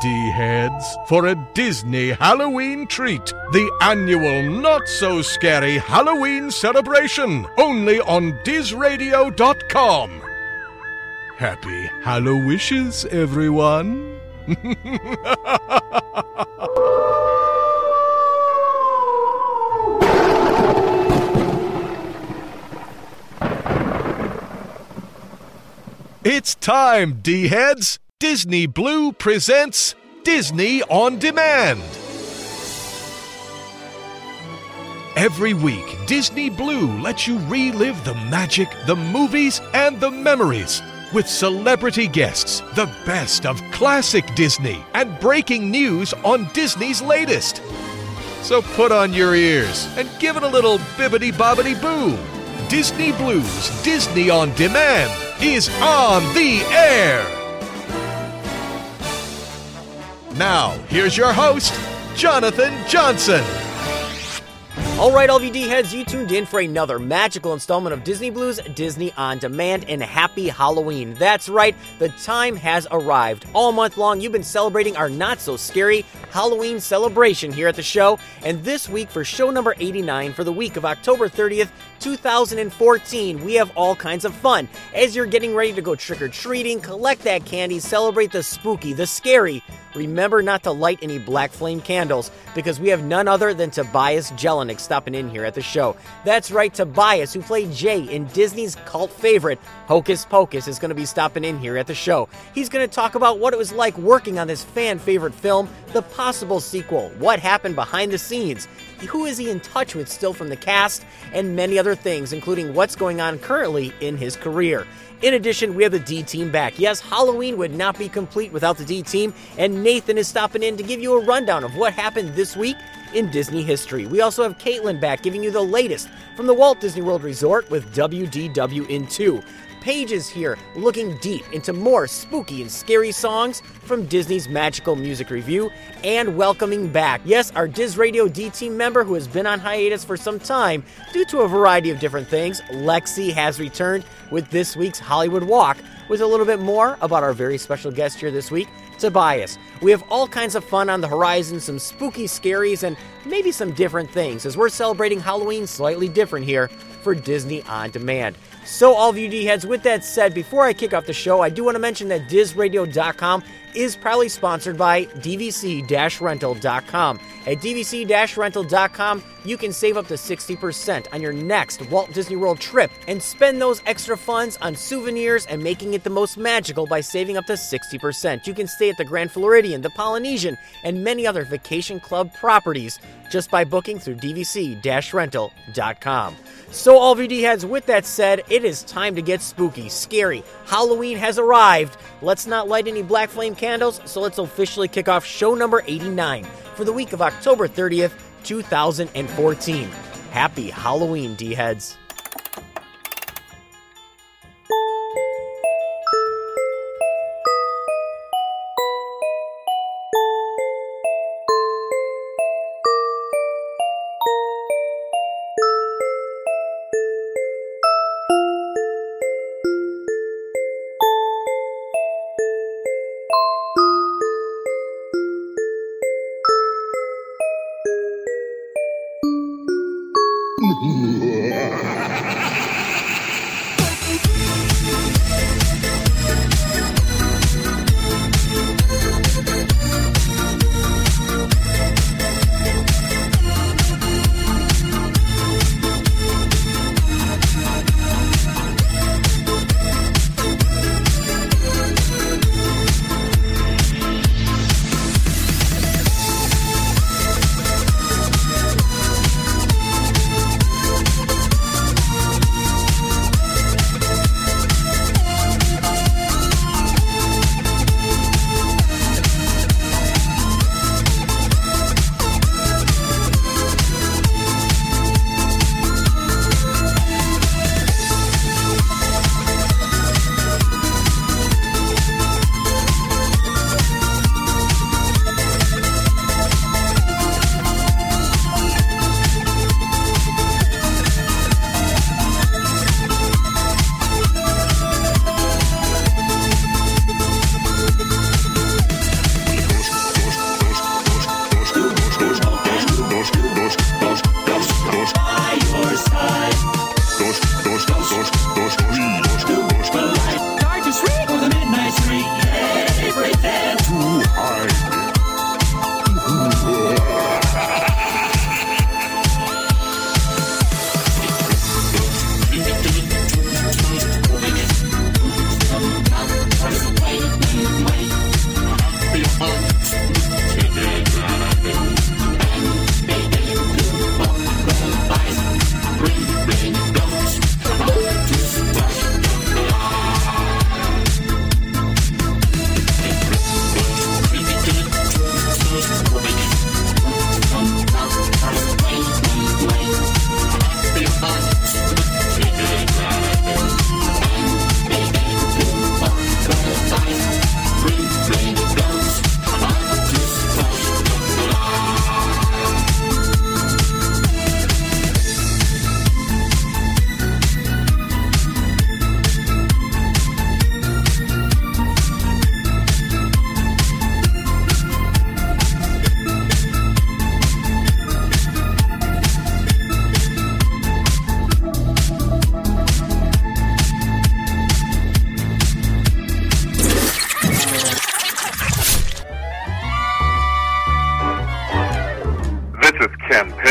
D heads, for a Disney Halloween treat. The annual Not So Scary Halloween celebration, only on DizRadio.com. Happy Hallowishes, everyone. It's time, D heads! Disney Blu presents Disney on Demand. Every week, Disney Blu lets you relive the magic, the movies, and the memories with celebrity guests, the best of classic Disney, and breaking news on Disney's latest. So put on your ears and give it a little bibbity bobbity boo. Disney Blu's Disney on Demand is on the air. Now, here's your host, Jonathan Johnson. All right, all of you D heads, you tuned in for another magical installment of Disney Blu's Disney on Demand and happy Halloween. That's right, the time has arrived. All month long, you've been celebrating our not so scary Halloween celebration here at the show. And this week, for show number 89 for the week of October 30th, 2014, we have all kinds of fun. As you're getting ready to go trick or treating, collect that candy, celebrate the spooky, the scary, Remember not to light any black flame candles because we have none other than Tobias Jelinek stopping in here at the show. That's right, Tobias, who played Jay in Disney's cult favorite, Hocus Pocus, is going to be stopping in here at the show. He's going to talk about what it was like working on this fan favorite film, the possible sequel, what happened behind the scenes, who is he in touch with still from the cast, and many other things, including what's going on currently in his career. In addition, we have the D team back. Yes, Halloween would not be complete without the D team, and Nathan is stopping in to give you a rundown of what happened this week in Disney history. We also have Caitlin back giving you the latest from the Walt Disney World Resort with WDW in 2. Pages here looking deep into more spooky and scary songs from Disney's Magical Music Review and welcoming back, yes, our Diz Radio D team member who has been on hiatus for some time due to a variety of different things. Lexi has returned with this week's Hollywood Walk with a little bit more about our very special guest here this week, Tobias. We have all kinds of fun on the horizon, some spooky scaries, and maybe some different things as we're celebrating Halloween slightly different here for Disney On Demand. So, all of you D heads, with that said, before I kick off the show, I do want to mention that DizRadio.com is proudly sponsored by DVC rental.com. At DVC rental.com, you can save up to 60% on your next Walt Disney World trip and spend those extra funds on souvenirs and making it the most magical by saving up to 60%. You can stay at the Grand Floridian, the Polynesian, and many other vacation club properties just by booking through DVC rental.com. So, all VD heads, with that said, it is time to get spooky, scary. Halloween has arrived. Let's not light any black flame candles, so let's officially kick off show number 89 for the week of October 30th, 2014. Happy Halloween, D heads.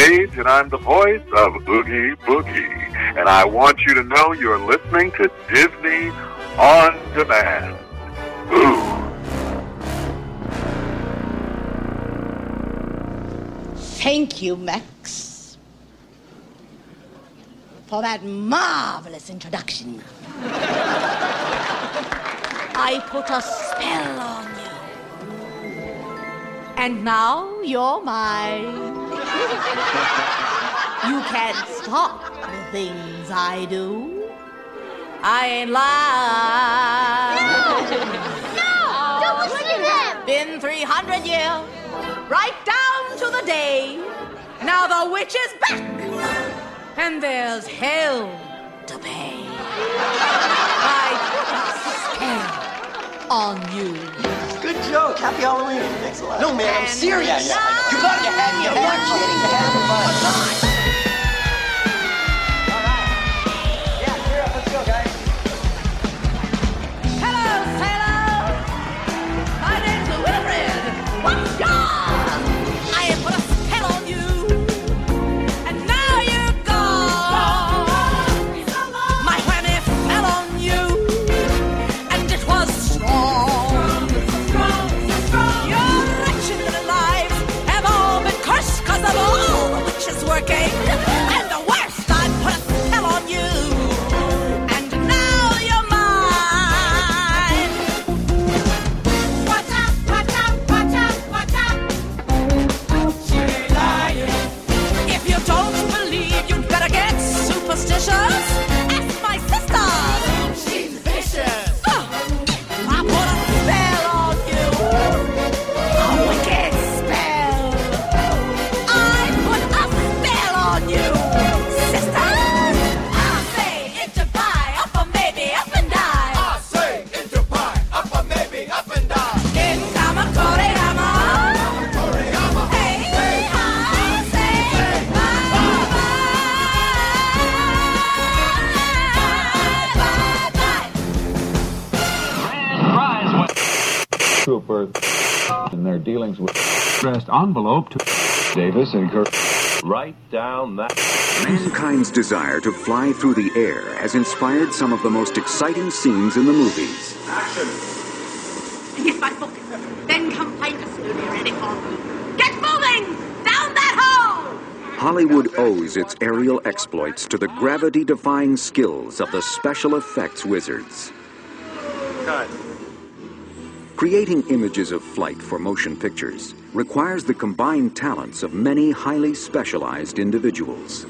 And I'm the voice of Oogie Boogie. And I want you to know you're listening to Disney on Demand. Ooh. Thank you, Max, for that marvelous introduction. I put a spell on you. And now you're mine. you can't stop the things I do. I ain't lying. No! No! Don't listen to them! Been 300 years, right down to the day. Now the witch is back, and there's hell to pay. I put a spell on you. Good joke. Happy Halloween. Thanks a lot. No, man, I'm serious. now- You got to have me. I'm not kidding. Have fun. Their dealings with addressed envelope to Davis and Kirk. Write down that. Mankind's desire to fly through the air has inspired some of the most exciting scenes in the movies. Action! Get my focus. Then come find us when you're ready for me. Get moving! Down that hole! Hollywood owes its aerial exploits to the gravity defying skills of the special effects wizards. Creating images of flight for motion pictures requires the combined talents of many highly specialized individuals.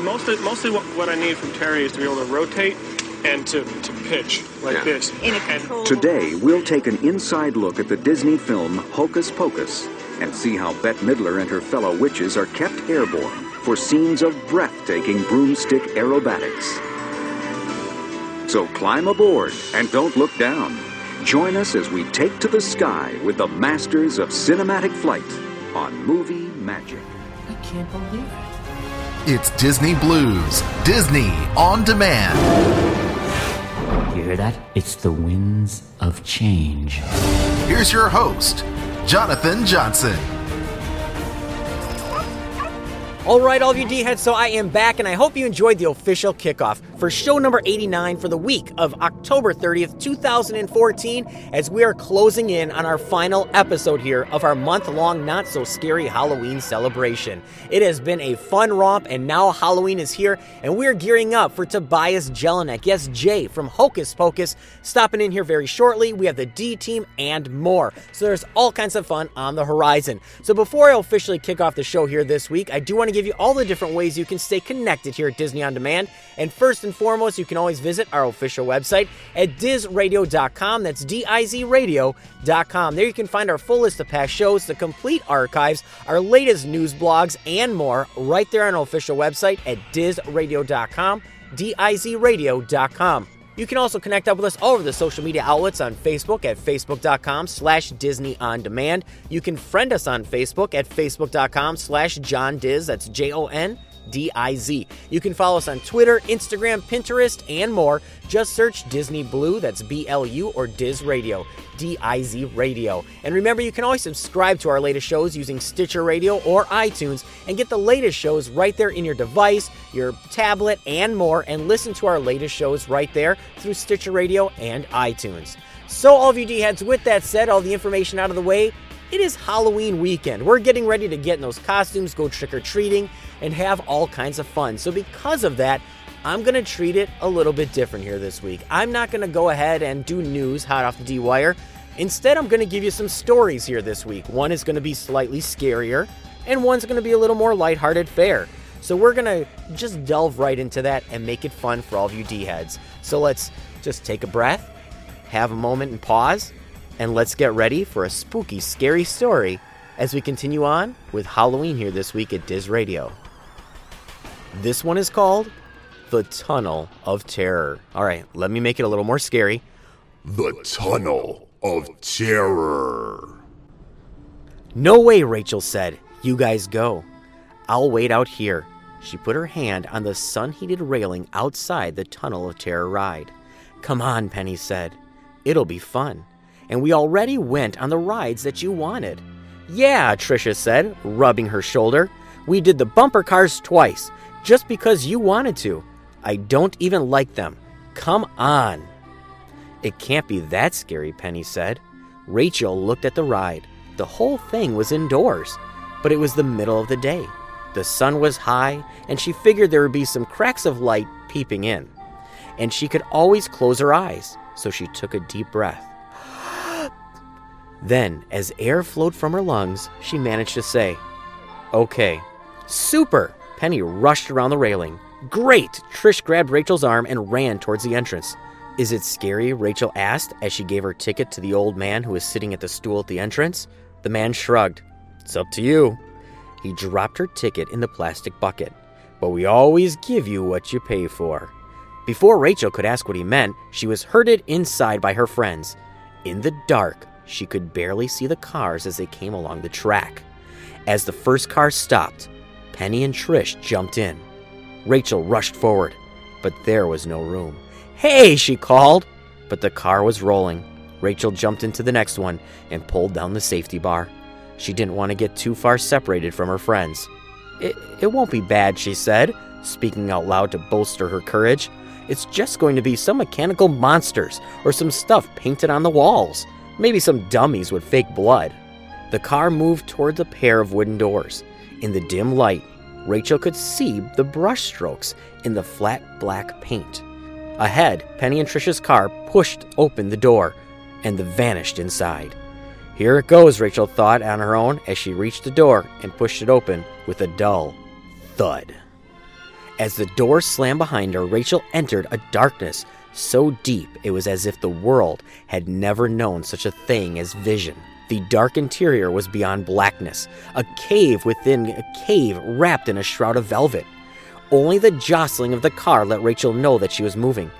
Mostly, mostly what, what I need from Terry is to be able to rotate and to, to pitch like this. In a And Today, we'll take an inside look at the Disney film Hocus Pocus and see how Bette Midler and her fellow witches are kept airborne for scenes of breathtaking broomstick aerobatics. So climb aboard and don't look down. Join us as we take to the sky with the masters of cinematic flight on Movie Magic. I can't believe it. It's Disney Blu's, Disney on demand. You hear that? It's the winds of change. Here's your host, Jonathan Johnson. All right, all of you D heads, so I am back, and I hope you enjoyed the official kickoff for show number 89 for the week of October 30th, 2014, as we are closing in on our final episode here of our month long Not So Scary Halloween celebration. It has been a fun romp, and now Halloween is here, and we're gearing up for Tobias Jelinek, yes, Jay from Hocus Pocus, stopping in here very shortly. We have the D team and more. So there's all kinds of fun on the horizon. So before I officially kick off the show here this week, I do want to give you all the different ways you can stay connected here at Disney On Demand. And first and foremost, you can always visit our official website at dizradio.com. That's D I Z radio.com. There you can find our full list of past shows, the complete archives, our latest news blogs, and more right there on our official website at dizradio.com. D-I-Z-radio.com. You can also connect up with us all over the social media outlets on Facebook at facebook.com slash Disney On Demand. You can friend us on Facebook at facebook.com slash John Diz. That's J-O-N D-I-Z. You can follow us on Twitter, Instagram, Pinterest, and more. Just search Disney Blu, that's B-L-U, or Diz Radio, D-I-Z Radio. And remember, you can always subscribe to our latest shows using Stitcher Radio or iTunes and get the latest shows right there in your device, your tablet, and more, and listen to our latest shows right there through Stitcher Radio and iTunes. So, all of you D heads, with that said, all the information out of the way, it is Halloween weekend. We're getting ready to get in those costumes, go trick or treating, and have all kinds of fun. So, because of that, I'm going to treat it a little bit different here this week. I'm not going to go ahead and do news hot off the D wire. Instead, I'm going to give you some stories here this week. One is going to be slightly scarier, and one's going to be a little more lighthearted fare. So, we're going to just delve right into that and make it fun for all of you D heads. So, let's just take a breath, have a moment and pause, and let's get ready for a spooky, scary story as we continue on with Halloween here this week at Diz Radio. This one is called The Tunnel of Terror. All right, let me make it a little more scary. The Tunnel of Terror. No way, Rachel said. You guys go. I'll wait out here. She put her hand on the sun heated railing outside the Tunnel of Terror ride. Come on, Penny said. It'll be fun. And we already went on the rides that you wanted. Yeah, Tricia said, rubbing her shoulder. We did the bumper cars twice, just because you wanted to. I don't even like them. Come on. It can't be that scary, Penny said. Rachel looked at the ride. The whole thing was indoors, but it was the middle of the day. The sun was high, and she figured there would be some cracks of light peeping in. And she could always close her eyes, so she took a deep breath. then, as air flowed from her lungs, she managed to say, Okay. Super! Penny rushed around the railing. Great! Trish grabbed Rachel's arm and ran towards the entrance. Is it scary? Rachel asked as she gave her ticket to the old man who was sitting at the stool at the entrance. The man shrugged. It's up to you. He dropped her ticket in the plastic bucket. But we always give you what you pay for. Before Rachel could ask what he meant, she was herded inside by her friends. In the dark, she could barely see the cars as they came along the track. As the first car stopped, Penny and Trish jumped in. Rachel rushed forward, but there was no room. Hey, she called, but the car was rolling. Rachel jumped into the next one and pulled down the safety bar. She didn't want to get too far separated from her friends. It, it won't be bad, she said, speaking out loud to bolster her courage. It's just going to be some mechanical monsters or some stuff painted on the walls. Maybe some dummies with fake blood. The car moved towards a pair of wooden doors. In the dim light, Rachel could see the brushstrokes in the flat black paint. Ahead, Penny and Trisha's car pushed open the door, and vanished inside. Here it goes, Rachel thought on her own as she reached the door and pushed it open with a dull thud. As the door slammed behind her, Rachel entered a darkness so deep it was as if the world had never known such a thing as vision. The dark interior was beyond blackness, a cave within a cave wrapped in a shroud of velvet. Only the jostling of the car let Rachel know that she was moving.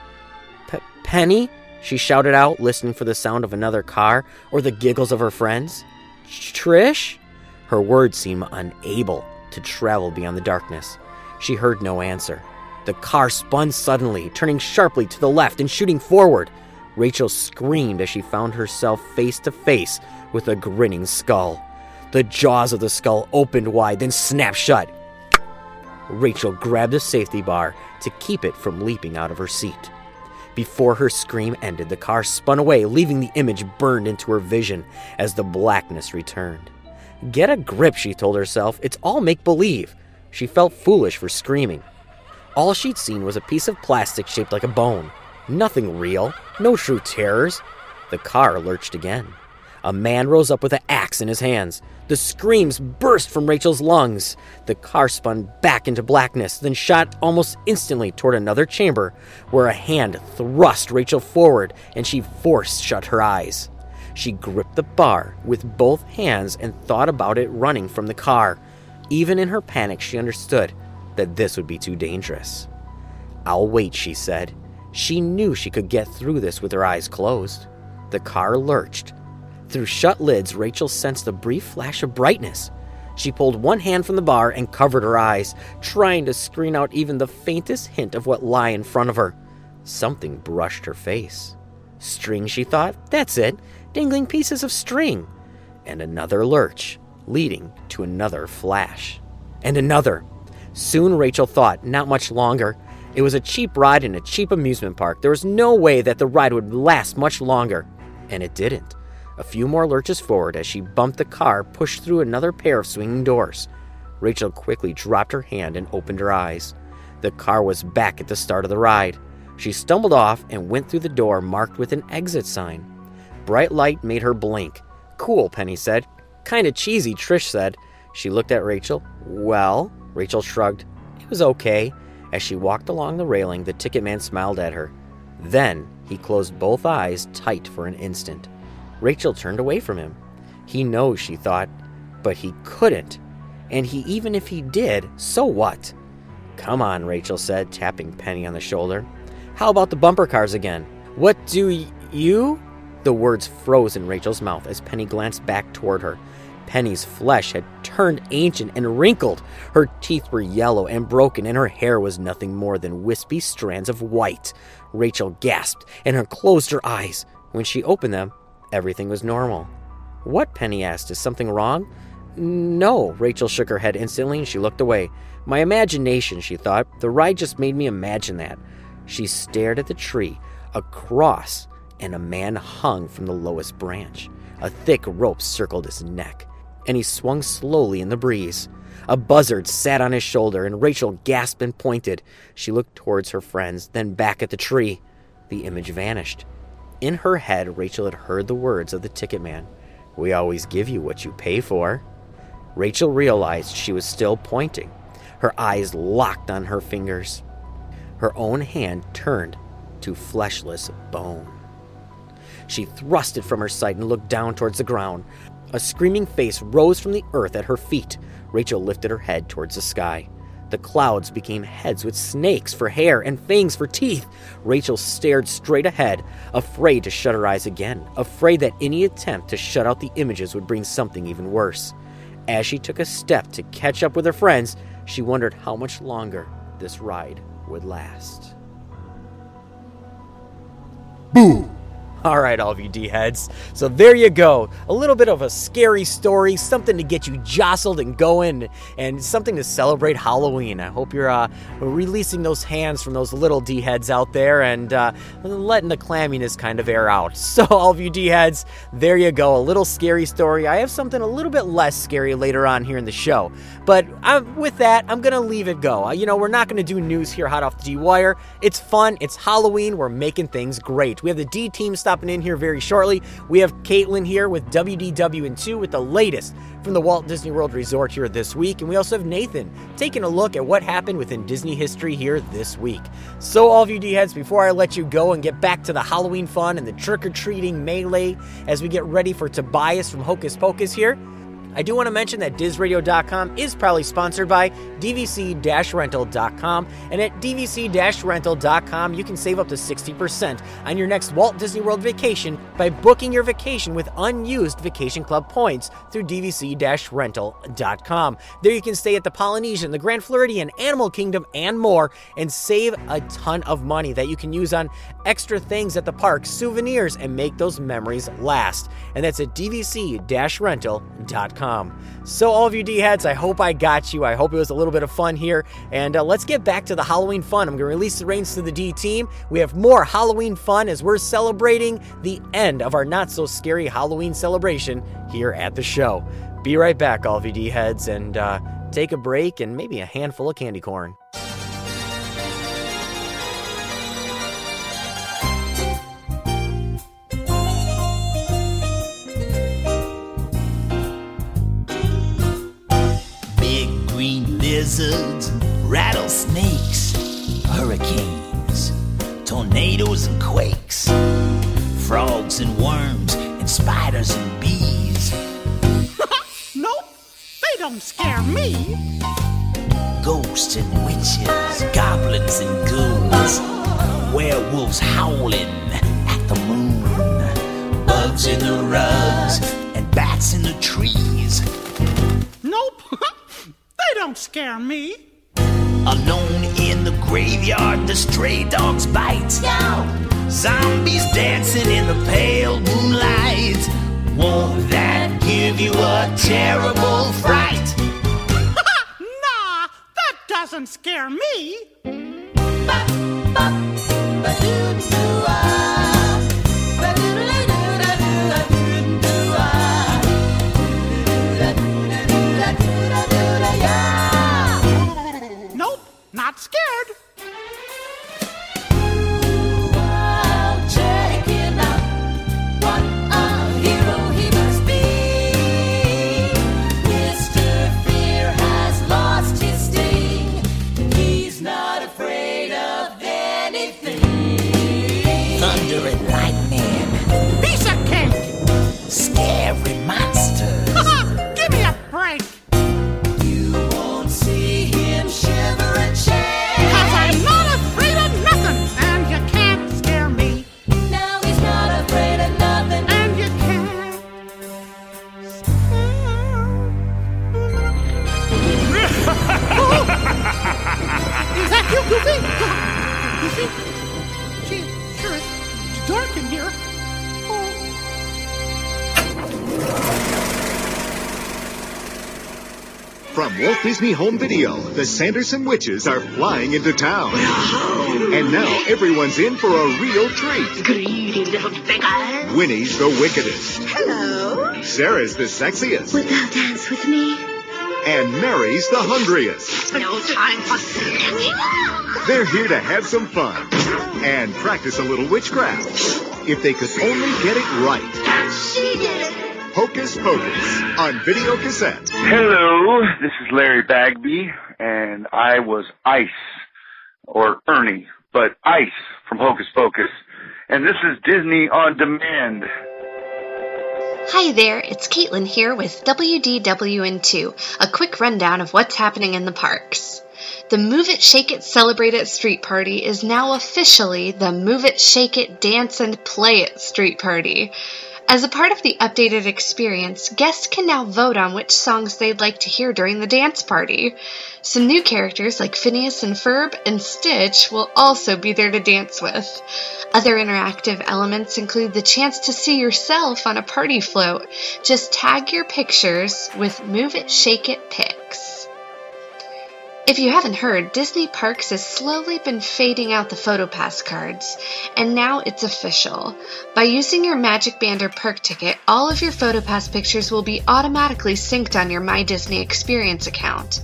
Penny? She shouted out, listening for the sound of another car or the giggles of her friends. Trish? Her words seemed unable to travel beyond the darkness. She heard no answer. The car spun suddenly, turning sharply to the left and shooting forward. Rachel screamed as she found herself face to face with a grinning skull. The jaws of the skull opened wide, then snapped shut. Rachel grabbed the safety bar to keep it from leaping out of her seat. Before her scream ended, the car spun away, leaving the image burned into her vision as the blackness returned. Get a grip, she told herself. It's all make believe. She felt foolish for screaming. All she'd seen was a piece of plastic shaped like a bone. Nothing real, no true terrors. The car lurched again. A man rose up with an axe in his hands. The screams burst from Rachel's lungs. The car spun back into blackness, then shot almost instantly toward another chamber where a hand thrust Rachel forward and she forced shut her eyes. She gripped the bar with both hands and thought about it running from the car. Even in her panic, she understood that this would be too dangerous. I'll wait, she said. She knew she could get through this with her eyes closed. The car lurched. Through shut lids, Rachel sensed a brief flash of brightness. She pulled one hand from the bar and covered her eyes, trying to screen out even the faintest hint of what lay in front of her. Something brushed her face. String, she thought. That's it. Dangling pieces of string. And another lurch, leading to another flash. And another. Soon Rachel thought, not much longer. It was a cheap ride in a cheap amusement park. There was no way that the ride would last much longer. And it didn't. A few more lurches forward as she bumped the car, pushed through another pair of swinging doors. Rachel quickly dropped her hand and opened her eyes. The car was back at the start of the ride. She stumbled off and went through the door marked with an exit sign. Bright light made her blink. Cool, Penny said. Kinda cheesy, Trish said. She looked at Rachel. Well, Rachel shrugged. It was okay. As she walked along the railing, the ticket man smiled at her. Then he closed both eyes tight for an instant. Rachel turned away from him. He knows, she thought, but he couldn't. And he even if he did, so what? Come on, Rachel said, tapping Penny on the shoulder. How about the bumper cars again? What do y- you? The words froze in Rachel's mouth as Penny glanced back toward her. Penny's flesh had turned ancient and wrinkled. Her teeth were yellow and broken, and her hair was nothing more than wispy strands of white. Rachel gasped and her closed her eyes. When she opened them, everything was normal. What? Penny asked. Is something wrong? No. Rachel shook her head instantly and she looked away. My imagination, she thought. The ride just made me imagine that. She stared at the tree, A cross and a man hung from the lowest branch. A thick rope circled his neck, and he swung slowly in the breeze. A buzzard sat on his shoulder, and Rachel gasped and pointed. She looked towards her friends, then back at the tree. The image vanished. In her head, Rachel had heard the words of the ticket man We always give you what you pay for. Rachel realized she was still pointing. Her eyes locked on her fingers. Her own hand turned to fleshless bone. She thrust it from her sight and looked down towards the ground. A screaming face rose from the earth at her feet. Rachel lifted her head towards the sky. The clouds became heads with snakes for hair and fangs for teeth. Rachel stared straight ahead, afraid to shut her eyes again, afraid that any attempt to shut out the images would bring something even worse. As she took a step to catch up with her friends, she wondered how much longer this ride would last. Boo! All right, all of you D heads. So there you go. A little bit of a scary story, something to get you jostled and going, and something to celebrate Halloween. I hope you're uh, releasing those hands from those little D heads out there and uh, letting the clamminess kind of air out. So, all of you D heads, there you go. A little scary story. I have something a little bit less scary later on here in the show. But i with that, I'm going to leave it go. Uh, you know, we're not going to do news here hot off the D wire. It's fun. It's Halloween. We're making things great. We have the D team stopping in here very shortly. We have Caitlin here with WDW and 2 with the latest from the Walt Disney World Resort here this week. And we also have Nathan taking a look at what happened within Disney history here this week. So, all of you D heads, before I let you go and get back to the Halloween fun and the trick or treating melee as we get ready for Tobias from Hocus Pocus here, I do want to mention that DizRadio.com is proudly sponsored by DVC-Rental.com, and at DVC-Rental.com you can save up to 60% on your next Walt Disney World vacation by booking your vacation with unused Vacation Club points through DVC-Rental.com. There you can stay at the Polynesian, the Grand Floridian, Animal Kingdom, and more, and save a ton of money that you can use on extra things at the park, souvenirs, and make those memories last. And that's at dvc-rental.com. So, all of you D heads, I hope I got you. I hope it was a little bit of fun here. And uh, let's get back to the Halloween fun. I'm going to release the reins to the D team. We have more Halloween fun as we're celebrating the end of our not so scary Halloween celebration here at the show. Be right back, all of you D heads, and uh, take a break and maybe a handful of candy corn. Lizards, rattlesnakes, hurricanes, tornadoes and quakes, frogs and worms, and spiders and bees, Nope, they don't scare me. ghosts and witches, goblins and ghouls, werewolves howling at the moon, bugs in the rugs, and bats in the trees. Nope, they don't scare me. Alone in the graveyard, the stray dogs bite. Zombies dancing in the pale moonlight. Won't that give you a terrible fright? Nah, that doesn't scare me. Nope, that you? Goofy? Gee, sure it's dark in here. From Walt Disney Home Video, the Sanderson witches are flying into town. And now everyone's in for a real treat. Greedy little beggar. Winnie's the wickedest. Hello. Sarah's the sexiest. Will thou dance with me? And Mary's the hungriest. No time for singing. They're here to have some fun and practice a little witchcraft. If they could only get it right. She did it. Hocus Pocus on video cassette. Hello, this is Larry Bagby, and I was Ice, or Ernie, but Ice from Hocus Pocus. And this is Disney on Demand. Hi there, it's Caitlin here with WDWN2, a quick rundown of what's happening in the parks. The Move It, Shake It, Celebrate It Street Party is now officially the Move It, Shake It, Dance and Play It Street Party. As a part of the updated experience, guests can now vote on which songs they'd like to hear during the dance party. Some new characters like Phineas and Ferb and Stitch will also be there to dance with. Other interactive elements include the chance to see yourself on a party float. Just tag your pictures with Move It, Shake It pics. If you haven't heard, Disney Parks has slowly been fading out the PhotoPass cards, and now it's official. By using your Magic Band or Perk ticket, all of your PhotoPass pictures will be automatically synced on your My Disney Experience account.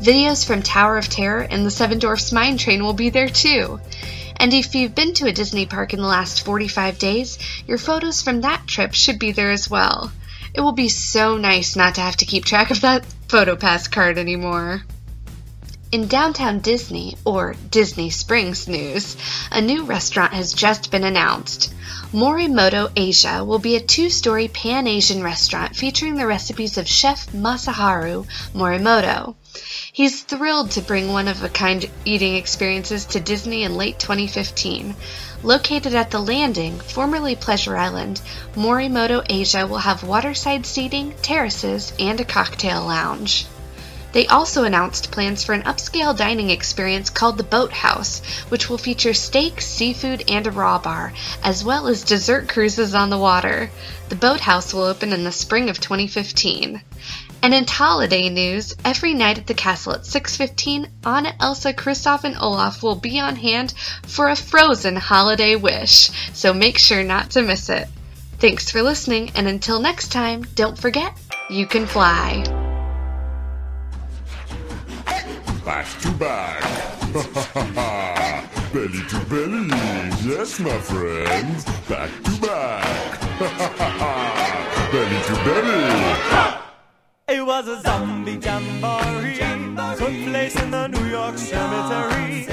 Videos from Tower of Terror and the Seven Dwarfs Mine Train will be there too. And if you've been to a Disney park in the last 45 days, your photos from that trip should be there as well. It will be so nice not to have to keep track of that PhotoPass card anymore. In downtown Disney, or Disney Springs news, a new restaurant has just been announced. Morimoto Asia will be a two story Pan Asian restaurant featuring the recipes of Chef Masaharu Morimoto. He's thrilled to bring one of a kind eating experiences to Disney in late 2015. Located at the Landing, formerly Pleasure Island, Morimoto Asia will have waterside seating, terraces, and a cocktail lounge. They also announced plans for an upscale dining experience called the Boathouse, which will feature steak, seafood, and a raw bar, as well as dessert cruises on the water. The Boathouse will open in the spring of 2015. And in holiday news, every night at the castle at 6:15, Anna, Elsa, Kristoff, and Olaf will be on hand for a frozen holiday wish, so make sure not to miss it. Thanks for listening, and until next time, don't forget, you can fly. Back to back. belly to belly. Yes, my friends. Back to back. Ha ha ha. Belly to belly. It was a zombie jamboree. Took place in the New York cemetery.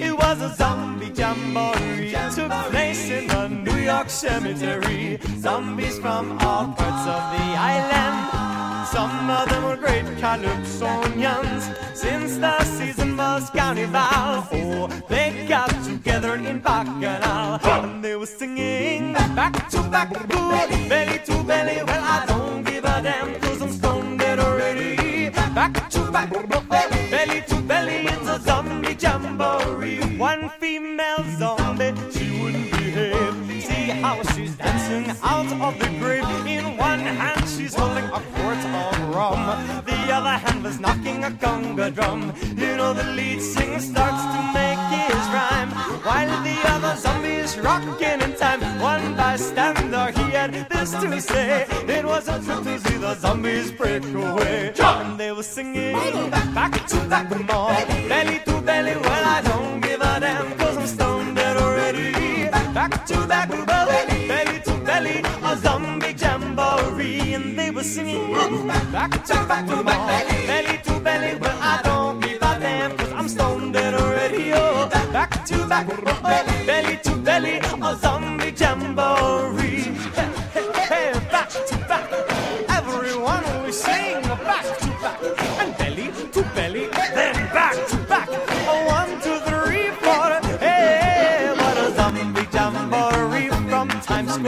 It was a zombie jamboree. Took place in the New York cemetery. Zombies from all parts of the island. Some of them were great calypsonians. Since the season was carnival, oh, they got together in Bacchanal. And they were singing back to back, good, belly to belly. Well, I don't give a damn, cause I'm stoned dead already. Back to back, belly to belly, it's a zombie jamboree. One female zombie, how she's dancing out of the grave. In one hand, she's holding a quart of rum. The other hand was knocking a conga drum. You know, the lead singer starts to make his rhyme. While the other zombie is rocking in time. One bystander, he had this to say. It was a trip to see the zombies break away. And they were singing back to back more. Belly to belly, well, I don't Back to back, belly, belly to belly, a zombie jamboree. And they were singing back to back, more. belly to belly, well, I don't give a damn, cause I'm stoned already. Oh, back to back, oh, oh. belly to belly, a zombie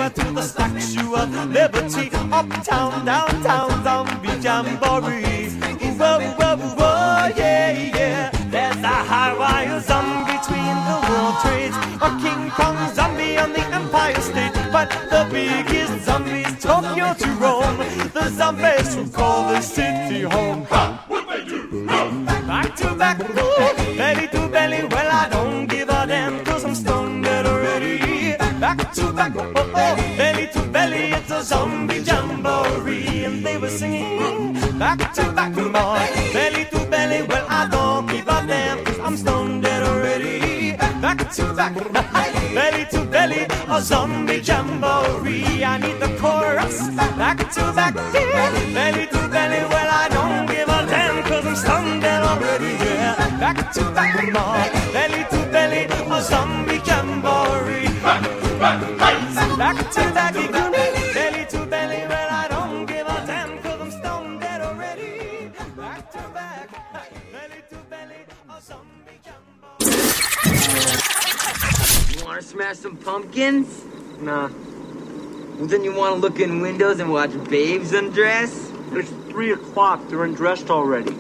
To the Statue of Liberty, uptown, downtown, zombie jamboree. Whoa, whoa, whoa, yeah, yeah. There's a high wire zombie between the World Trades, a King Kong zombie on the Empire State, but the biggest zombies Tokyo to Rome, the zombies zombie jamboree, and they were singing back to back more. Belly to belly, well, I don't give a damn, cause I'm stoned dead already. Back to back, belly to belly, a zombie jamboree. I need the chorus. Back to back, belly to belly, well, I don't give a damn, cause I'm stoned dead already. Yeah, back to back more. Belly to belly, a zombie jamboree. Back to back, want to smash some pumpkins? Nah. Well, then you want to look in windows and watch babes undress? It's three o'clock. They're undressed already.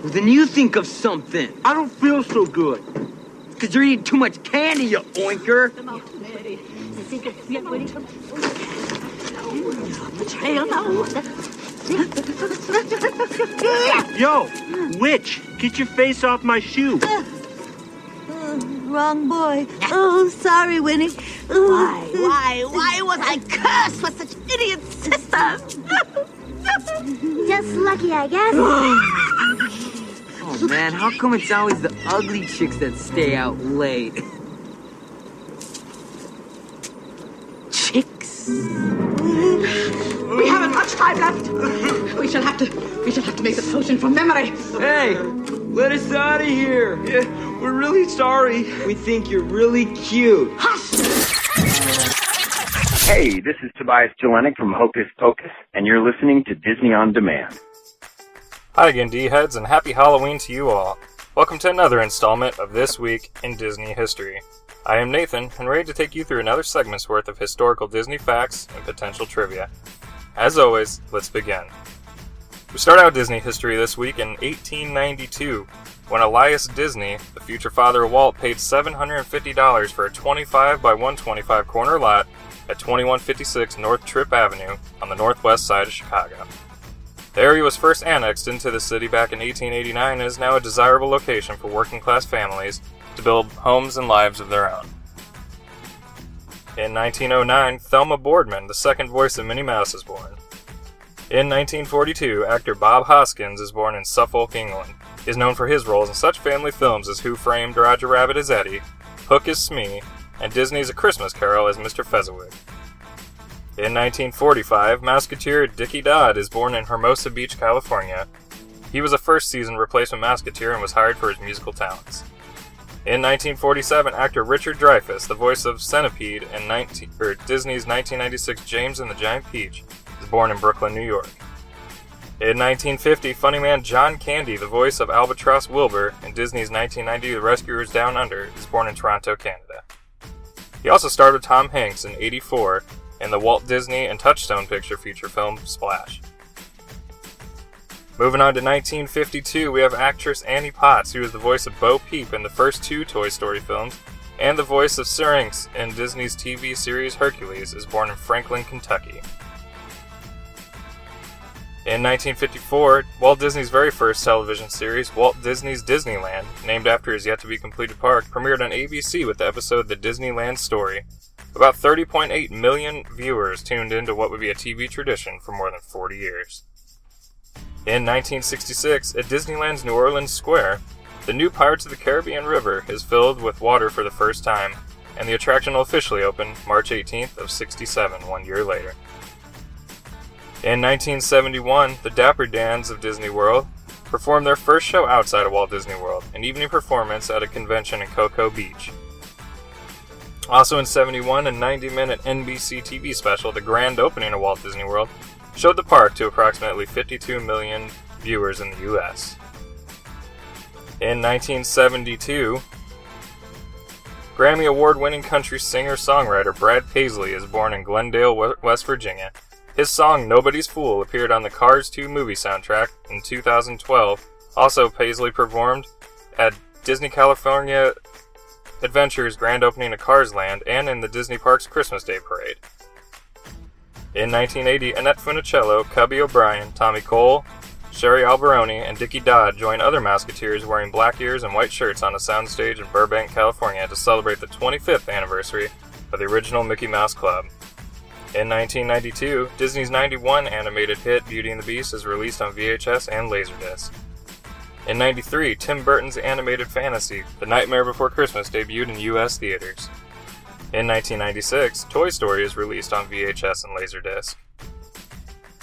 Well, then you think of something. I don't feel so good. Because you're eating too much candy, you oinker. Yo, witch, get your face off my shoe. Wrong boy. Oh, sorry, Winnie. Why, why, why was I cursed with such idiot sisters? Just lucky, I guess. Oh man, how come it's always the ugly chicks that stay out late? Chicks. Mm-hmm. We haven't much time left. We shall have to. We shall have to make the potion from memory. Hey, let us out of here. Yeah, we're really sorry. We think you're really cute. Hush. Hey, this is Tobias Jelinek from Hocus Pocus, and you're listening to Disney On Demand. Hi again, D-heads, and happy Halloween to you all. Welcome to another installment of This Week in Disney History. I am Nathan, and ready to take you through another segment's worth of historical Disney facts and potential trivia. As always, let's begin. We start out Disney history this week in 1892 when Elias Disney, the future father of Walt, paid $750 for a 25 by 125 corner lot at 2156 North Tripp Avenue on the northwest side of Chicago. The area was first annexed into the city back in 1889 and is now a desirable location for working class families to build homes and lives of their own. In 1909, Thelma Boardman, the second voice of Minnie Mouse, is born. In 1942, actor Bob Hoskins is born in Suffolk, England. He is known for his roles in such family films as Who Framed Roger Rabbit as Eddie, Hook as Smee, and Disney's A Christmas Carol as Mr. Fezziwig. In 1945, Mouseketeer Dickie Dodd is born in Hermosa Beach, California. He was a first season replacement Mouseketeer and was hired for his musical talents. In 1947, actor Richard Dreyfuss, the voice of Centipede in 19, or Disney's 1996 James and the Giant Peach, is born in Brooklyn, New York. In 1950, funny man John Candy, the voice of Albatross Wilbur in Disney's 1990 The Rescuers Down Under, is born in Toronto, Canada. He also starred with Tom Hanks in 84 in the Walt Disney and Touchstone picture feature film Splash. Moving on to 1952, we have actress Annie Potts, who is the voice of Bo Peep in the first two Toy Story films, and the voice of Syrinx in Disney's TV series Hercules, is born in Franklin, Kentucky. In 1954, Walt Disney's very first television series, Walt Disney's Disneyland, named after his yet to be completed park, premiered on ABC with the episode The Disneyland Story. About 30.8 million viewers tuned into what would be a TV tradition for more than 40 years. In 1966, at Disneyland's New Orleans Square, the new Pirates of the Caribbean River is filled with water for the first time, and the attraction will officially open March 18th of 67, one year later. In 1971, the Dapper Dans of Disney World performed their first show outside of Walt Disney World, an evening performance at a convention in Cocoa Beach. Also in 71, a 90-minute NBC TV special, The Grand Opening of Walt Disney World, showed the park to approximately 52 million viewers in the US. In 1972, Grammy Award winning country singer songwriter Brad Paisley is born in Glendale, West Virginia. His song Nobody's Fool appeared on the Cars 2 movie soundtrack in 2012. Also, Paisley performed at Disney California Adventures grand opening of Cars Land and in the Disney Parks Christmas Day Parade. In 1980, Annette Funicello, Cubby O'Brien, Tommy Cole, Sherry Alberoni, and Dickie Dodd join other Mouseketeers wearing black ears and white shirts on a soundstage in Burbank, California to celebrate the 25th anniversary of the original Mickey Mouse Club. In 1992, Disney's 91 animated hit Beauty and the Beast is released on VHS and Laserdisc. In 93, Tim Burton's animated fantasy, The Nightmare Before Christmas, debuted in U.S. theaters. In 1996, Toy Story is released on VHS and Laserdisc.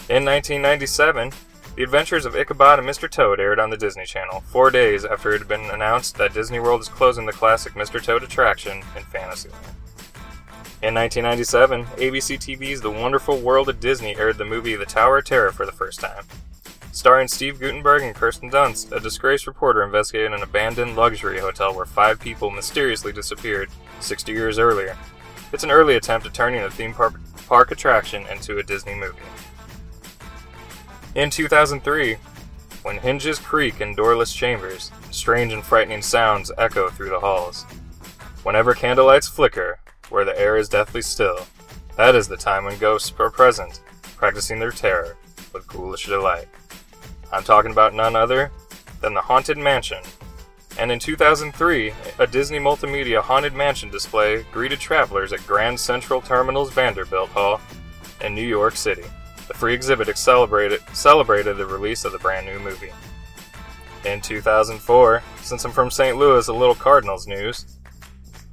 In 1997, The Adventures of Ichabod and Mr. Toad aired on the Disney Channel, four days after it had been announced that Disney World is closing the classic Mr. Toad attraction in Fantasyland. In 1997, ABC TV's The Wonderful World of Disney aired the movie The Tower of Terror for the first time. Starring Steve Guttenberg and Kirsten Dunst, a disgraced reporter investigated an abandoned luxury hotel where five people mysteriously disappeared 60 years earlier. It's an early attempt at turning a theme park, park attraction into a Disney movie. In 2003, when hinges creak in doorless chambers, strange and frightening sounds echo through the halls. Whenever candlelights flicker, where the air is deathly still, that is the time when ghosts are present, practicing their terror with ghoulish delight. I'm talking about none other than the Haunted Mansion. And in 2003, a Disney Multimedia Haunted Mansion display greeted travelers at Grand Central Terminal's Vanderbilt Hall in New York City. The free exhibit celebrated, celebrated the release of the brand new movie. In 2004, since I'm from St. Louis, a little Cardinals news.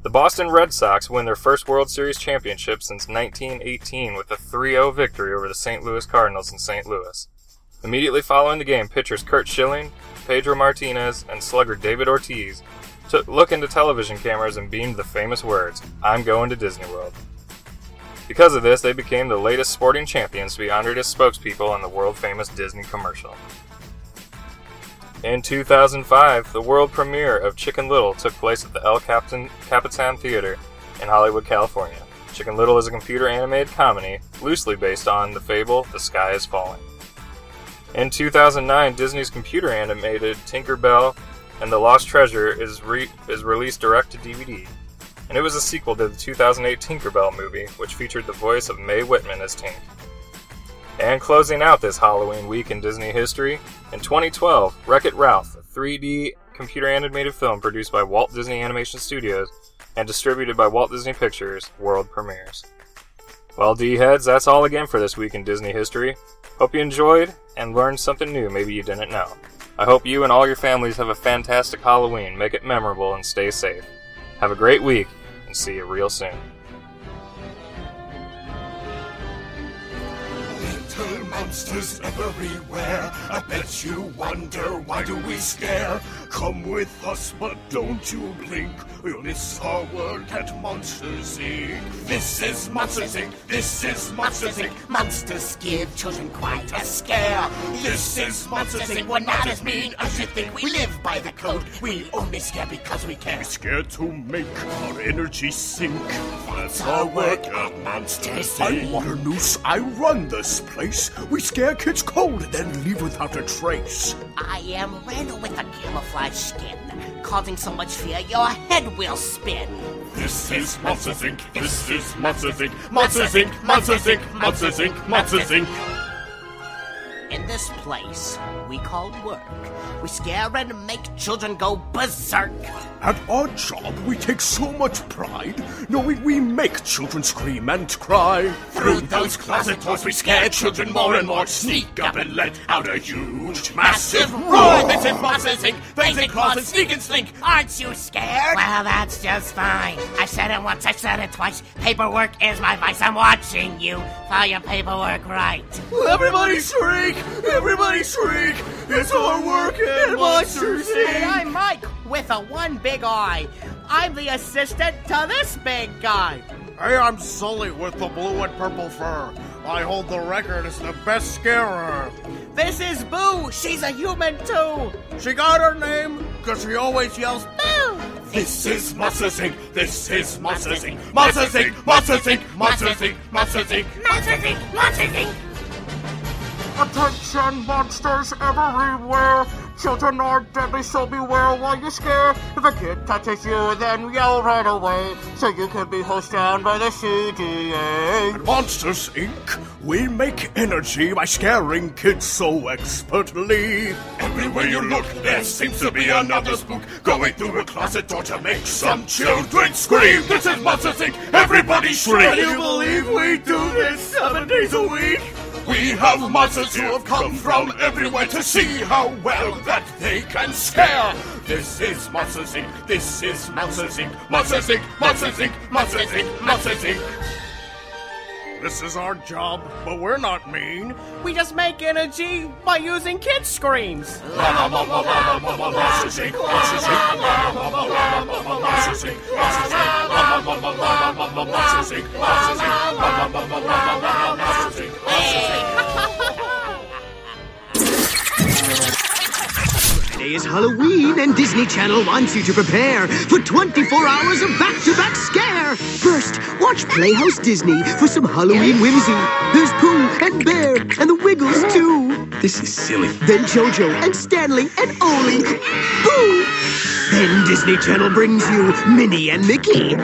The Boston Red Sox win their first World Series championship since 1918 with a 3 0 victory over the St. Louis Cardinals in St. Louis. Immediately following the game, pitchers Curt Schilling, Pedro Martinez, and slugger David Ortiz took look into television cameras and beamed the famous words, I'm going to Disney World. Because of this, they became the latest sporting champions to be honored as spokespeople on the world famous Disney commercial. In 2005, the world premiere of Chicken Little took place at the El Capitan, Capitan Theater in Hollywood, California. Chicken Little is a computer animated comedy loosely based on the fable The Sky is Falling. In 2009, Disney's computer animated Tinker Bell and the Lost Treasure is, re- is released direct to DVD, and it was a sequel to the 2008 Tinkerbell movie, which featured the voice of Mae Whitman as Tink. And closing out this Halloween week in Disney history, in 2012, Wreck It Ralph, a 3D computer animated film produced by Walt Disney Animation Studios and distributed by Walt Disney Pictures, world premieres. Well, D heads, that's all again for this week in Disney history. Hope you enjoyed and learned something new maybe you didn't know. I hope you and all your families have a fantastic Halloween, make it memorable, and stay safe. Have a great week, and see you real soon. Monsters everywhere. I bet you wonder why do we scare? Come with us, but don't you blink. You'll miss our world at Monsters Inc. This is Monsters Inc. This is Monsters Inc. Monsters give children quite a scare. This is Monsters Inc. We're not as mean as you think. We live by the code. We only scare because we care. We're scared to make our energy sink. That's our work at Monsters Inc. I'm Waternoose. I run this place. We scare kids cold and then leave without a trace. I am Randall with a camouflage skin, causing so much fear your head will spin. This is Monsters Inc. This is Monsters Inc. Monsters Inc. Monsters Inc. Monsters Inc. Monsters Inc. In this place we call work, we scare and make children go berserk. At our job, we take so much pride knowing we make children scream and cry. Through those closet doors, we scare children more and more. Sneak up and let out a huge, massive roar. This is Monsters Inc. Basic claws and sneak and slink. Aren't you scared? Well, that's just fine. I said it once, I said it twice. Paperwork is my vice. I'm watching you. File your paperwork right. Everybody shriek! Everybody shriek! It's our work at Monsters Hey, Inc. I'm Mike with a one big eye. I'm the assistant to this big guy. Hey, I'm Sully with the blue and purple fur. I hold the record as the best scarer. This is Boo. She's a human too. She got her name because she always yells, Boo. This is Monsters Inc. This is Monsters Inc. Monsters Inc. Monsters Inc. Monsters Inc. Monsters Inc. Monsters Inc. Monsters Inc. Attention, monsters everywhere. Children are deadly, so beware while you scare. If a kid touches you, then yell right away, so you can be hosed down by the CDA. At Monsters Inc., we make energy by scaring kids so expertly. Everywhere you look, there seems to be another spook going through a closet door to make some children scream. This is Monsters Inc. Everybody shriek. Can you believe we do this seven days a week? We have monsters who have come from everywhere to see how well that they can scare. This is Monsters Inc. This is Monsters Inc. Monsters Inc. Monsters Inc. Monsters Inc. Monsters Inc. This is our job, but we're not mean. We just make energy by using kid screams. Monsters Inc. Monsters Inc. Monsters Inc. Monsters Inc. Monsters Inc. Monsters Inc. Today is Halloween, and Disney Channel wants you to prepare for 24 hours of back-to-back scare. First, watch Playhouse Disney for some Halloween whimsy. There's Pooh and Bear and the Wiggles too. This is silly. Then JoJo and Stanley and Ollie. Boo! Then Disney Channel brings you Minnie and Mickey.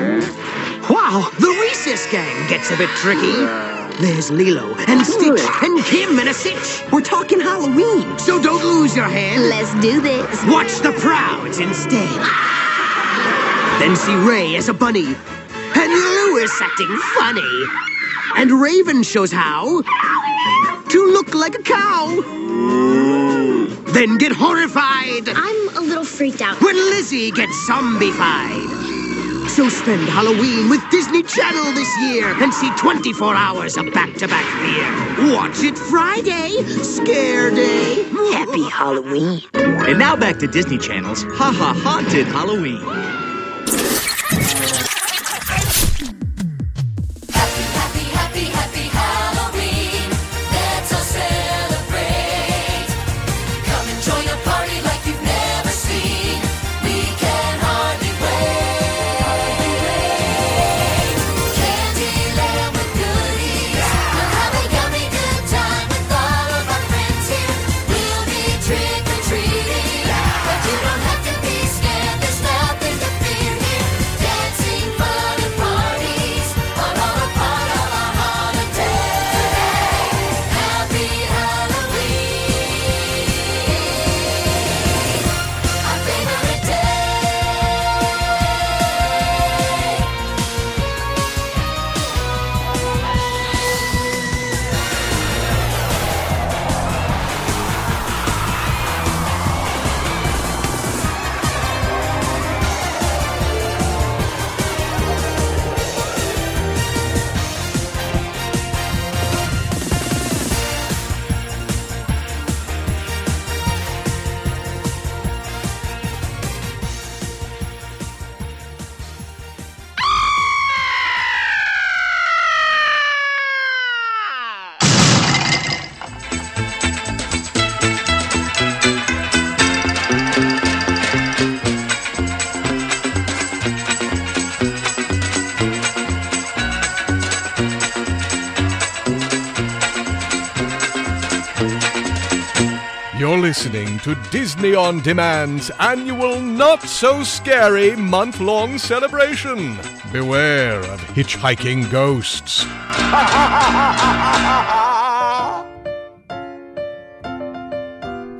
Wow, the Recess Gang gets a bit tricky. There's Lilo and Stitch and Kim in a stitch. We're talking Halloween, so don't lose your hand. Let's do this. Watch the Prouds instead. Then see Ray as a bunny, and Lewis acting funny. And Raven shows how to look like a cow. Then get horrified I'm a little freaked out. when Lizzie gets zombified. So spend Halloween with Disney Channel this year and see 24 hours of back-to-back fear. Watch it Friday, Scare Day. Happy Halloween. And now back to Disney Channel's Ha Ha Haunted Halloween. Listening to Disney On Demand's annual Not So Scary month long celebration. Beware of hitchhiking ghosts.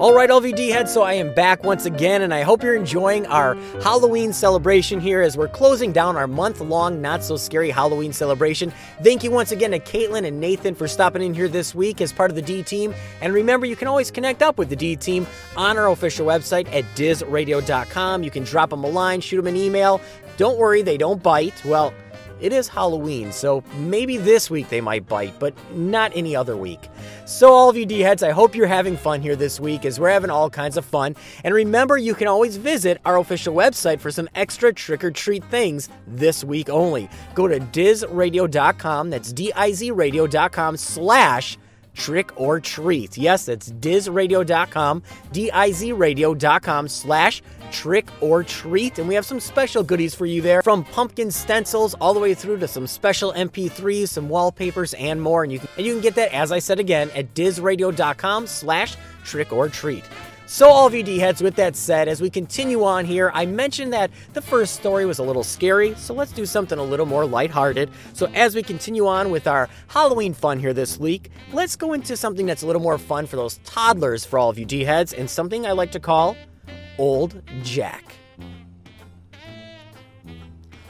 All right, LVD heads, so I am back once again, and I hope you're enjoying our Halloween celebration here as we're closing down our month long, not so scary Halloween celebration. Thank you once again to Caitlin and Nathan for stopping in here this week as part of the D team. And remember, you can always connect up with the D team on our official website at dizradio.com. You can drop them a line, shoot them an email. Don't worry, they don't bite. Well, it is Halloween, so maybe this week they might bite, but not any other week. So, all of you D heads, I hope you're having fun here this week as we're having all kinds of fun. And remember, you can always visit our official website for some extra trick or treat things this week only. Go to dizradio.com, that's D I Z radio.com slash trick or treat. Yes, that's dizradio.com, D-I-Z slash trick or treat. And we have some special goodies for you there from pumpkin stencils all the way through to some special MP3s, some wallpapers, and more. And you can, and you can get that, as I said again, at dizradio.com slash trick or treat. So, all of you D heads, with that said, as we continue on here, I mentioned that the first story was a little scary, so let's do something a little more lighthearted. So, as we continue on with our Halloween fun here this week, let's go into something that's a little more fun for those toddlers, for all of you D heads, and something I like to call Old Jack.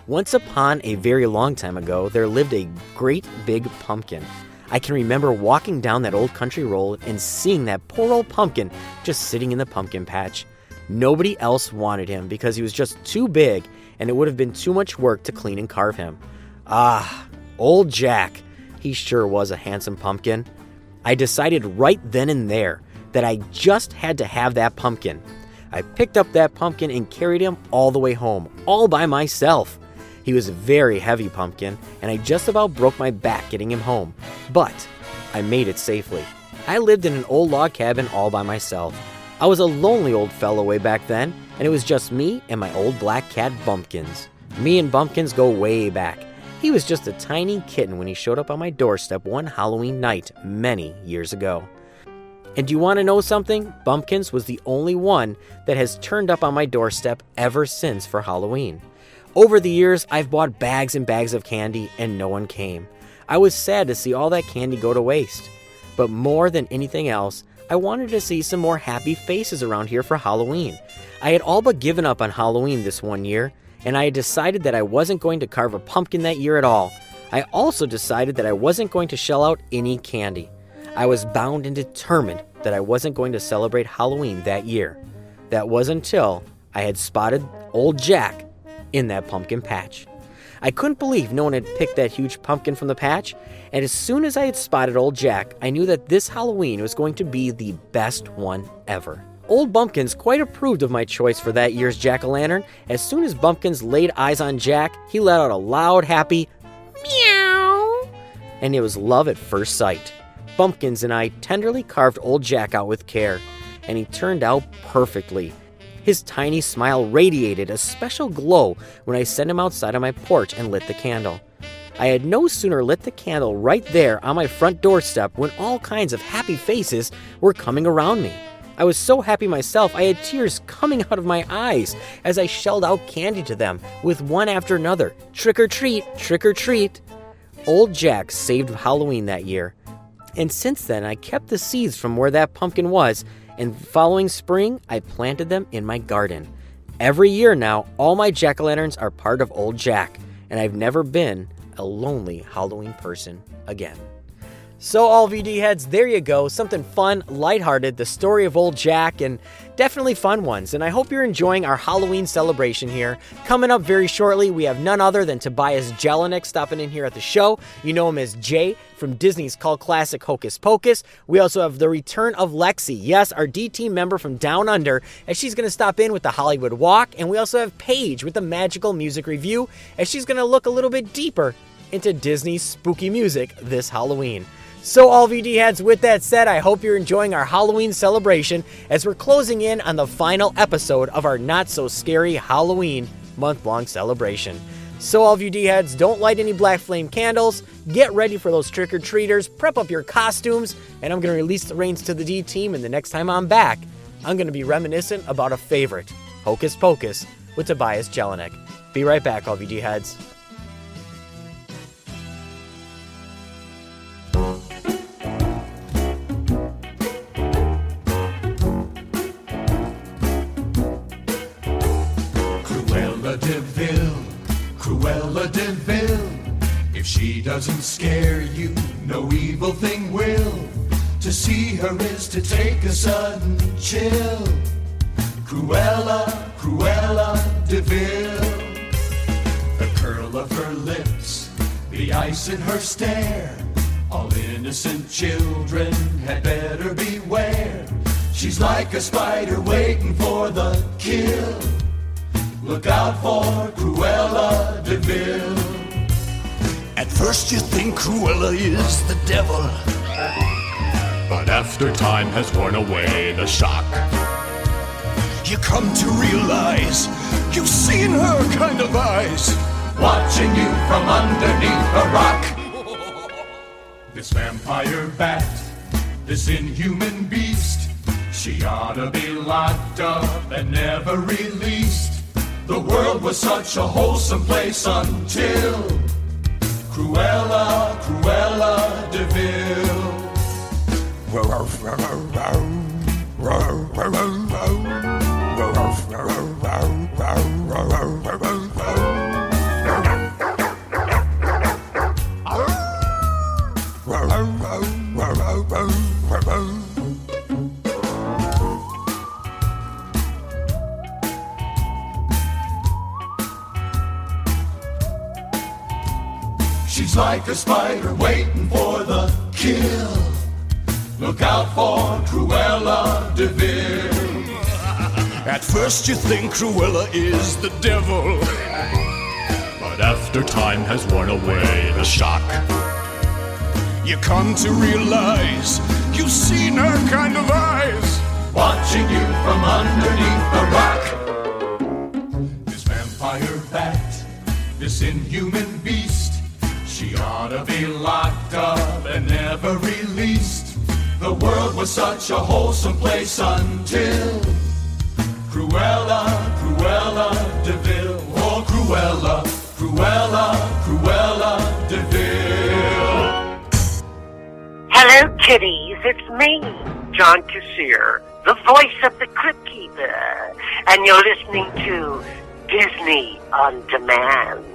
Once upon a very long time ago, there lived a great big pumpkin. I can remember walking down that old country road and seeing that poor old pumpkin just sitting in the pumpkin patch. Nobody else wanted him because he was just too big and it would have been too much work to clean and carve him. Ah, old Jack. He sure was a handsome pumpkin. I decided right then and there that I just had to have that pumpkin. I picked up that pumpkin and carried him all the way home, all by myself. He was a very heavy pumpkin, and I just about broke my back getting him home. But I made it safely. I lived in an old log cabin all by myself. I was a lonely old fellow way back then, and it was just me and my old black cat Bumpkins. Me and Bumpkins go way back. He was just a tiny kitten when he showed up on my doorstep one Halloween night many years ago. And do you want to know something? Bumpkins was the only one that has turned up on my doorstep ever since for Halloween. Over the years, I've bought bags and bags of candy, and no one came. I was sad to see all that candy go to waste. But more than anything else, I wanted to see some more happy faces around here for Halloween. I had all but given up on Halloween this one year, and I had decided that I wasn't going to carve a pumpkin that year at all. I also decided that I wasn't going to shell out any candy. I was bound and determined that I wasn't going to celebrate Halloween that year. That was until I had spotted old Jack in that pumpkin patch. I couldn't believe no one had picked that huge pumpkin from the patch, and as soon as I had spotted old Jack, I knew that this Halloween was going to be the best one ever. Old Bumpkins quite approved of my choice for that year's jack o' lantern. As soon as Bumpkins laid eyes on Jack, he let out a loud, happy meow, and it was love at first sight. Bumpkins and I tenderly carved old Jack out with care, and he turned out perfectly. His tiny smile radiated a special glow when I sent him outside on my porch and lit the candle. I had no sooner lit the candle right there on my front doorstep when all kinds of happy faces were coming around me. I was so happy myself, I had tears coming out of my eyes as I shelled out candy to them, with one after another. Trick or treat, trick or treat. Old Jack saved Halloween that year. And since then, I kept the seeds from where that pumpkin was, and following spring, I planted them in my garden. Every year now, all my jack o' lanterns are part of Old Jack, and I've never been a lonely Halloween person again. So, all VD heads, there you go. Something fun, lighthearted, the story of old Jack, and definitely fun ones. And I hope you're enjoying our Halloween celebration here. Coming up very shortly, we have none other than Tobias Jelinek stopping in here at the show. You know him as Jay from Disney's cult classic Hocus Pocus. We also have the return of Lexi, yes, our D team member from Down Under, as she's going to stop in with the Hollywood Walk. And we also have Paige with the Magical Music Review, as she's going to look a little bit deeper into Disney's spooky music this Halloween. So, all VD heads, with that said, I hope you're enjoying our Halloween celebration as we're closing in on the final episode of our not so scary Halloween month long celebration. So, all of you D heads, don't light any black flame candles. Get ready for those trick or treaters. Prep up your costumes. And I'm going to release the reins to the D team. And the next time I'm back, I'm going to be reminiscent about a favorite Hocus Pocus with Tobias Jelinek. Be right back, all of you D heads. Cruella de Vil. If she doesn't scare you, no evil thing will. To see her is to take a sudden chill. Cruella, Cruella de Vil. The curl of her lips, the ice in her stare. All innocent children had better beware. She's like a spider waiting for the kill. Look out for Cruella de Vil. At first you think Cruella is the devil. But after time has worn away the shock, You come to realize you've seen her kind of eyes. watching you from underneath a rock. This vampire bat, this inhuman beast, she ought to be locked up and never released. The world was such a wholesome place until Cruella, Cruella de Vil. She's like a spider waiting for the kill. Look out for Cruella de Vil. At first you think Cruella is the devil. But after time has worn away the shock, You come to realize you've seen her kind of eyes. watching you from underneath the rock. This vampire bat, this inhuman beast, she ought to be locked up and never released. The world was such a wholesome place until Cruella, Cruella de Vil. Oh, Cruella, Cruella, Cruella de Vil. Hello, kitties. It's me, John Kassir, the voice of the Crypt Keeper, and you're listening to Disney on Demand.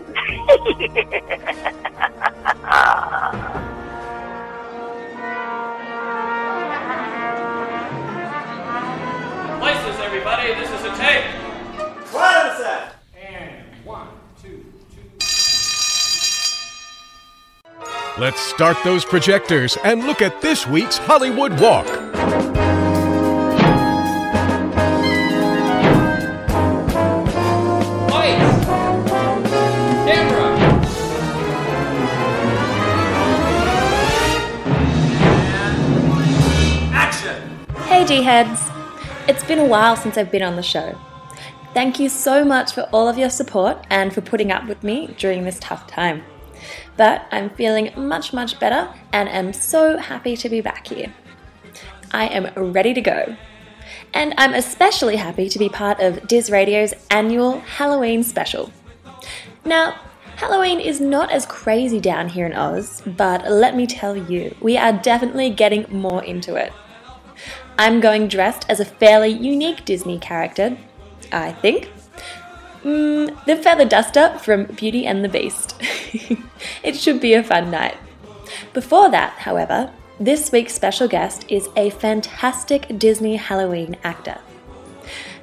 Places, everybody. This is a tape. Quiet on set. And one, two, Let's start those projectors and look at this week's Hollywood Walk. D heads! It's been a while since I've been on the show. Thank you so much for all of your support and for putting up with me during this tough time. But I'm feeling much, much better and am so happy to be back here. I am ready to go. And I'm especially happy to be part of Diz Radio's annual Halloween special. Now, Halloween is not as crazy down here in Oz, but let me tell you, we are definitely getting more into it. I'm going dressed as a fairly unique Disney character, I think. Mm, the Feather Duster from Beauty and the Beast. it should be a fun night. Before that, however, this week's special guest is a fantastic Disney Halloween actor.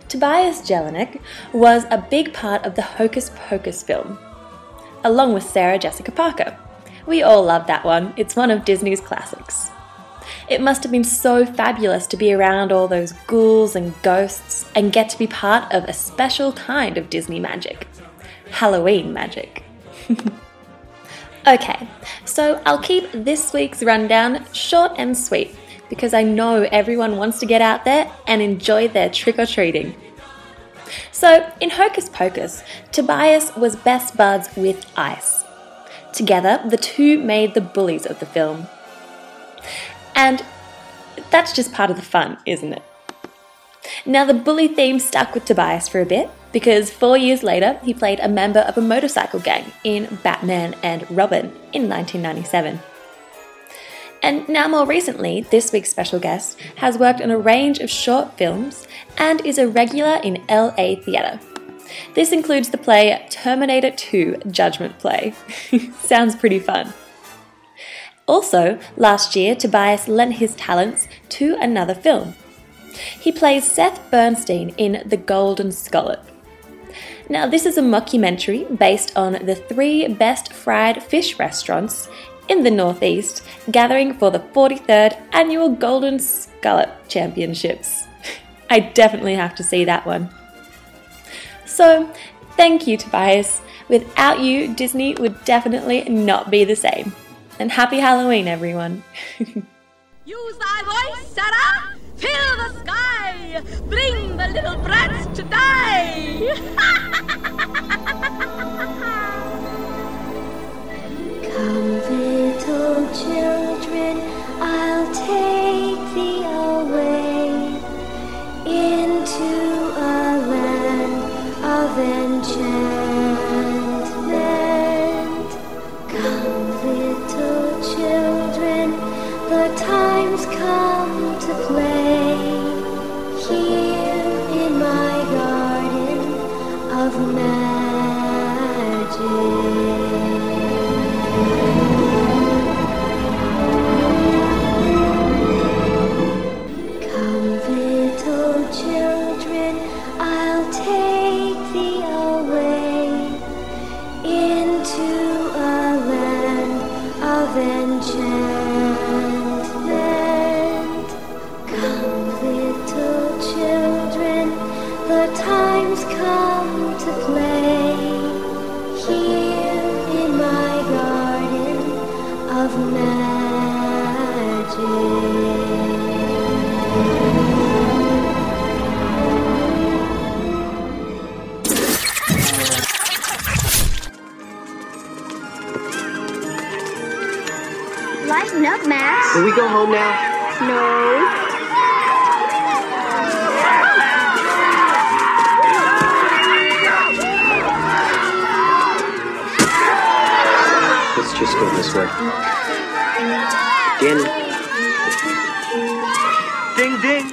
Tobias Jelinek was a big part of the Hocus Pocus film, along with Sarah Jessica Parker. We all love that one, it's one of Disney's classics. It must have been so fabulous to be around all those ghouls and ghosts and get to be part of a special kind of Disney magic Halloween magic. okay, so I'll keep this week's rundown short and sweet because I know everyone wants to get out there and enjoy their trick or treating. So, in Hocus Pocus, Tobias was best buds with Ice. Together, the two made the bullies of the film. And that's just part of the fun, isn't it? Now, the bully theme stuck with Tobias for a bit because four years later, he played a member of a motorcycle gang in Batman and Robin in 1997. And now, more recently, this week's special guest has worked on a range of short films and is a regular in LA theatre. This includes the play Terminator 2 Judgment Play. Sounds pretty fun. Also, last year, Tobias lent his talents to another film. He plays Seth Bernstein in The Golden Scallop. Now, this is a mockumentary based on the three best fried fish restaurants in the Northeast gathering for the 43rd annual Golden Scallop Championships. I definitely have to see that one. So, thank you, Tobias. Without you, Disney would definitely not be the same. And happy Halloween, everyone. Use thy voice, Sarah! Fill the sky! Bring the little brats to die! Come, little children, I'll take thee away into a land of enchantment. Lighten up, Max. Can we go home now? No. Let's just go this way. Danny. Ding ding.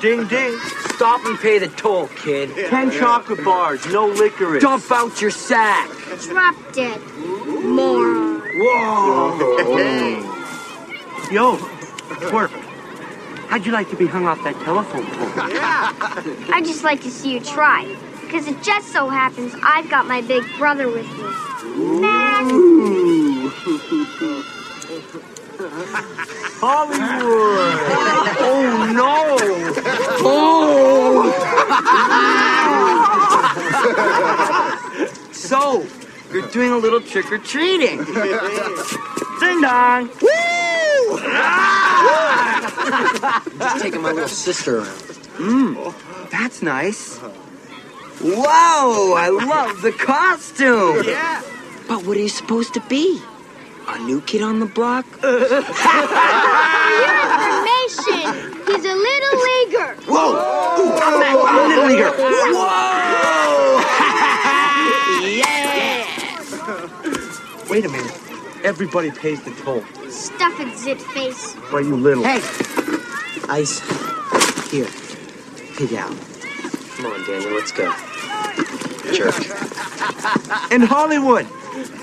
Ding ding. Stop and pay the toll, kid. Ten chocolate bars, no licorice. Dump out your sack. Drop dead. Moron. Whoa. Yo, twerp. How'd you like to be hung off that telephone pole? Yeah. I'd just like to see you try. Because it just so happens I've got my big brother with me. Max. Hollywood! oh no! Oh! so, you're doing a little trick or treating. Ding dong! Woo! Just taking my little sister around. Mmm, that's nice. Whoa, I love the costume. Yeah. But what are you supposed to be? A new kid on the block? Your information, he's a little leaguer. Whoa! Ooh, I'm that I'm a little leaguer. Whoa! yeah! Wait a minute. Everybody pays the toll. Stuff it, zit face. Why you little? Hey! Ice. Here. Pig out. Come on, Daniel, let's go. Jerk. In Hollywood,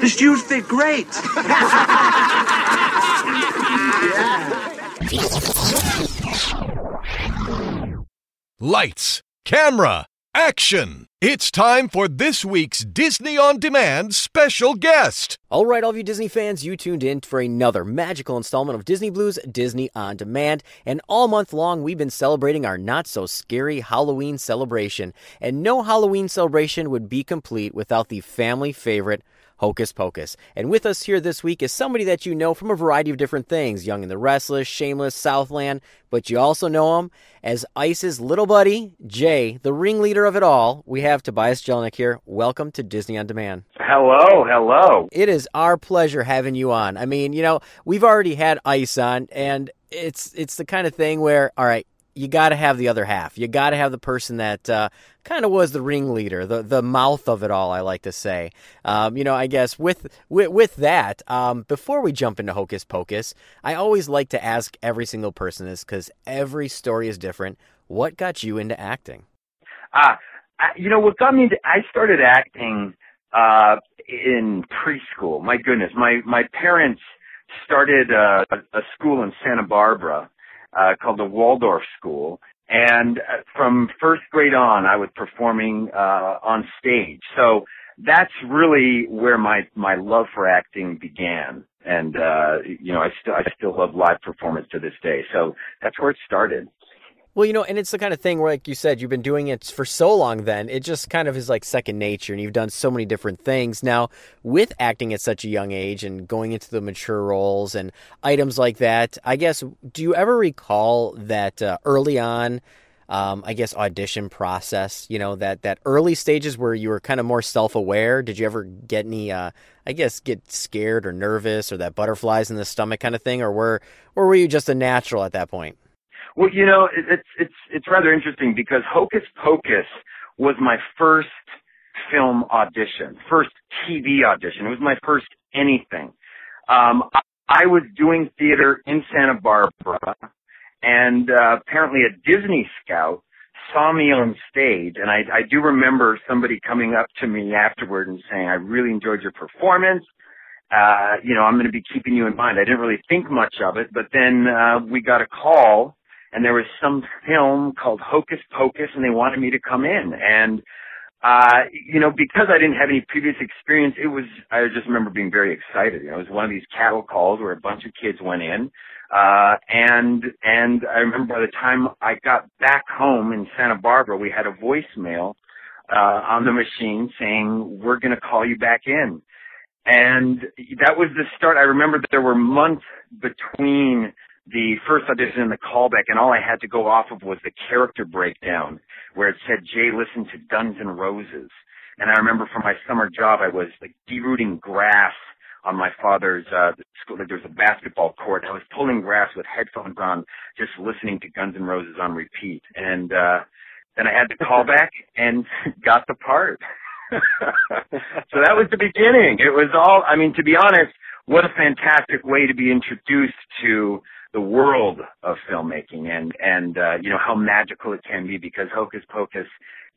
the shoes fit great. Lights, camera, action! It's time for this week's Disney On Demand special guest. All right, all of you Disney fans, you tuned in for another magical installment of Disney Blu's Disney On Demand. And all month long, we've been celebrating our not so scary Halloween celebration. And no Halloween celebration would be complete without the family favorite, Hocus Pocus. And with us here this week is somebody that you know from a variety of different things Young and the Restless, Shameless, Southland, but you also know him as Ice's little buddy, Jay, the ringleader of it all. We have Tobias Jelinek here. Welcome to Disney on Demand. Hello, hello. It is our pleasure having you on. I mean, you know, we've already had Ice on, and it's it's the kind of thing where, all right, you got to have the other half. You got to have the person that uh, kind of was the ringleader, the the mouth of it all. I like to say. Um, you know, I guess with with, with that, um, before we jump into Hocus Pocus, I always like to ask every single person this because every story is different. What got you into acting? Ah, you know what got me into? I started acting uh in preschool. My goodness, my my parents started uh, a school in Santa Barbara uh, called the Waldorf School. And uh, from first grade on, I was performing uh, on stage. So that's really where my my love for acting began. And uh, you know, I still I still love live performance to this day. So that's where it started. Well, you know, and it's the kind of thing where, like you said, you've been doing it for so long then, it just kind of is like second nature, and you've done so many different things. Now, with acting at such a young age and going into the mature roles and items like that, I guess, do you ever recall that uh, early on, um, I guess, audition process, you know, that, that early stages where you were kind of more self aware? Did you ever get any, uh, I guess, get scared or nervous or that butterflies in the stomach kind of thing, or were, or were you just a natural at that point? Well, you know, it, it's it's it's rather interesting because Hocus Pocus was my first film audition, first TV audition. It was my first anything. Um, I, I was doing theater in Santa Barbara, and uh, apparently a Disney scout saw me on stage, and I, I do remember somebody coming up to me afterward and saying, "I really enjoyed your performance." Uh, you know, I'm going to be keeping you in mind. I didn't really think much of it, but then uh, we got a call and there was some film called Hocus Pocus and they wanted me to come in. And uh you know because I didn't have any previous experience it was I just remember being very excited. You know it was one of these cattle calls where a bunch of kids went in uh and and I remember by the time I got back home in Santa Barbara we had a voicemail uh on the machine saying we're going to call you back in. And that was the start. I remember there were months between the first audition and the callback, and all I had to go off of was the character breakdown where it said Jay listened to Guns N' Roses. And I remember for my summer job, I was like derooting grass on my father's uh school. Like there was a basketball court. I was pulling grass with headphones on, just listening to Guns N' Roses on repeat. And uh then I had the callback and got the part. so that was the beginning. It was all. I mean, to be honest, what a fantastic way to be introduced to the world of filmmaking and and uh, you know how magical it can be because Hocus Pocus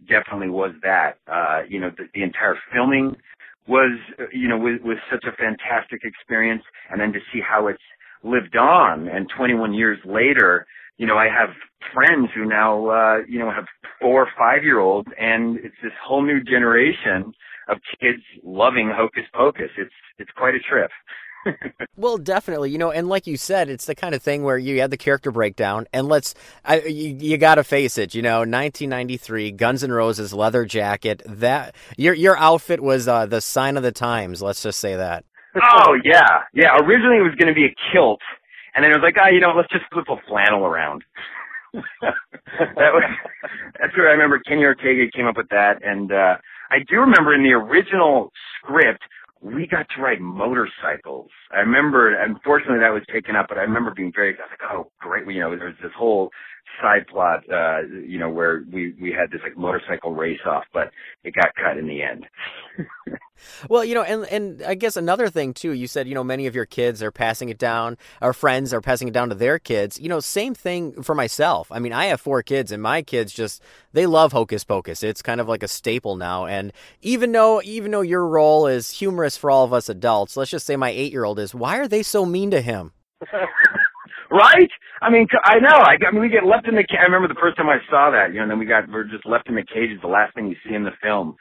definitely was that. Uh, you know the, the entire filming was you know was, was such a fantastic experience, and then to see how it's lived on and 21 years later, you know I have friends who now uh, you know have four or five year olds, and it's this whole new generation of kids loving Hocus Pocus. It's it's quite a trip. well, definitely, you know, and like you said, it's the kind of thing where you had the character breakdown, and let's, I, you, you got to face it, you know, 1993, Guns N' Roses leather jacket. That your your outfit was uh, the sign of the times. Let's just say that. oh yeah, yeah. Originally it was going to be a kilt, and then it was like, ah, oh, you know, let's just flip a flannel around. that was that's where I remember Kenny Ortega came up with that, and uh I do remember in the original script we got to ride motorcycles. I remember, unfortunately, that was taken up, but I remember being very, I was like, oh, great. You know, there was this whole side plot, uh, you know, where we, we had this like motorcycle race off, but it got cut in the end. well, you know, and, and I guess another thing too, you said, you know, many of your kids are passing it down, our friends are passing it down to their kids. You know, same thing for myself. I mean, I have four kids and my kids just, they love Hocus Pocus. It's kind of like a staple now. And even though, even though your role is humorous for all of us adults, let's just say my eight year old is, why are they so mean to him? right? I mean, I know. I, I mean, we get left in the. I remember the first time I saw that. You know, and then we got we're just left in the cages. The last thing you see in the film,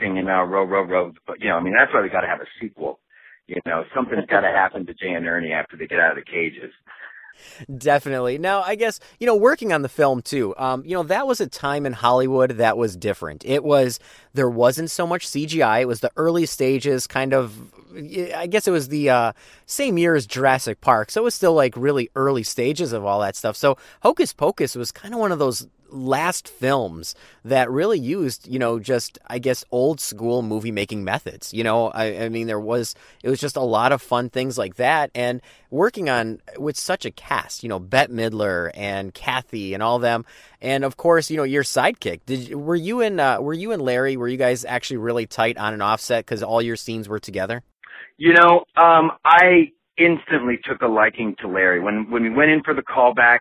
singing uh, "Row, Row, Row." But you know, I mean, that's why we got to have a sequel. You know, something's got to happen to Jay and Ernie after they get out of the cages. Definitely. Now, I guess, you know, working on the film too, um, you know, that was a time in Hollywood that was different. It was, there wasn't so much CGI. It was the early stages, kind of, I guess it was the uh, same year as Jurassic Park. So it was still like really early stages of all that stuff. So Hocus Pocus was kind of one of those last films that really used, you know, just I guess old school movie making methods. You know, I, I, mean, there was it was just a lot of fun things like that, and working on with such a cast. You know, Bette Midler and Kathy and all them, and of course, you know, your sidekick. Did were you and uh, were you and Larry? Were you guys actually really tight on an offset because all your scenes were together? You know, um, I instantly took a liking to Larry when when we went in for the callback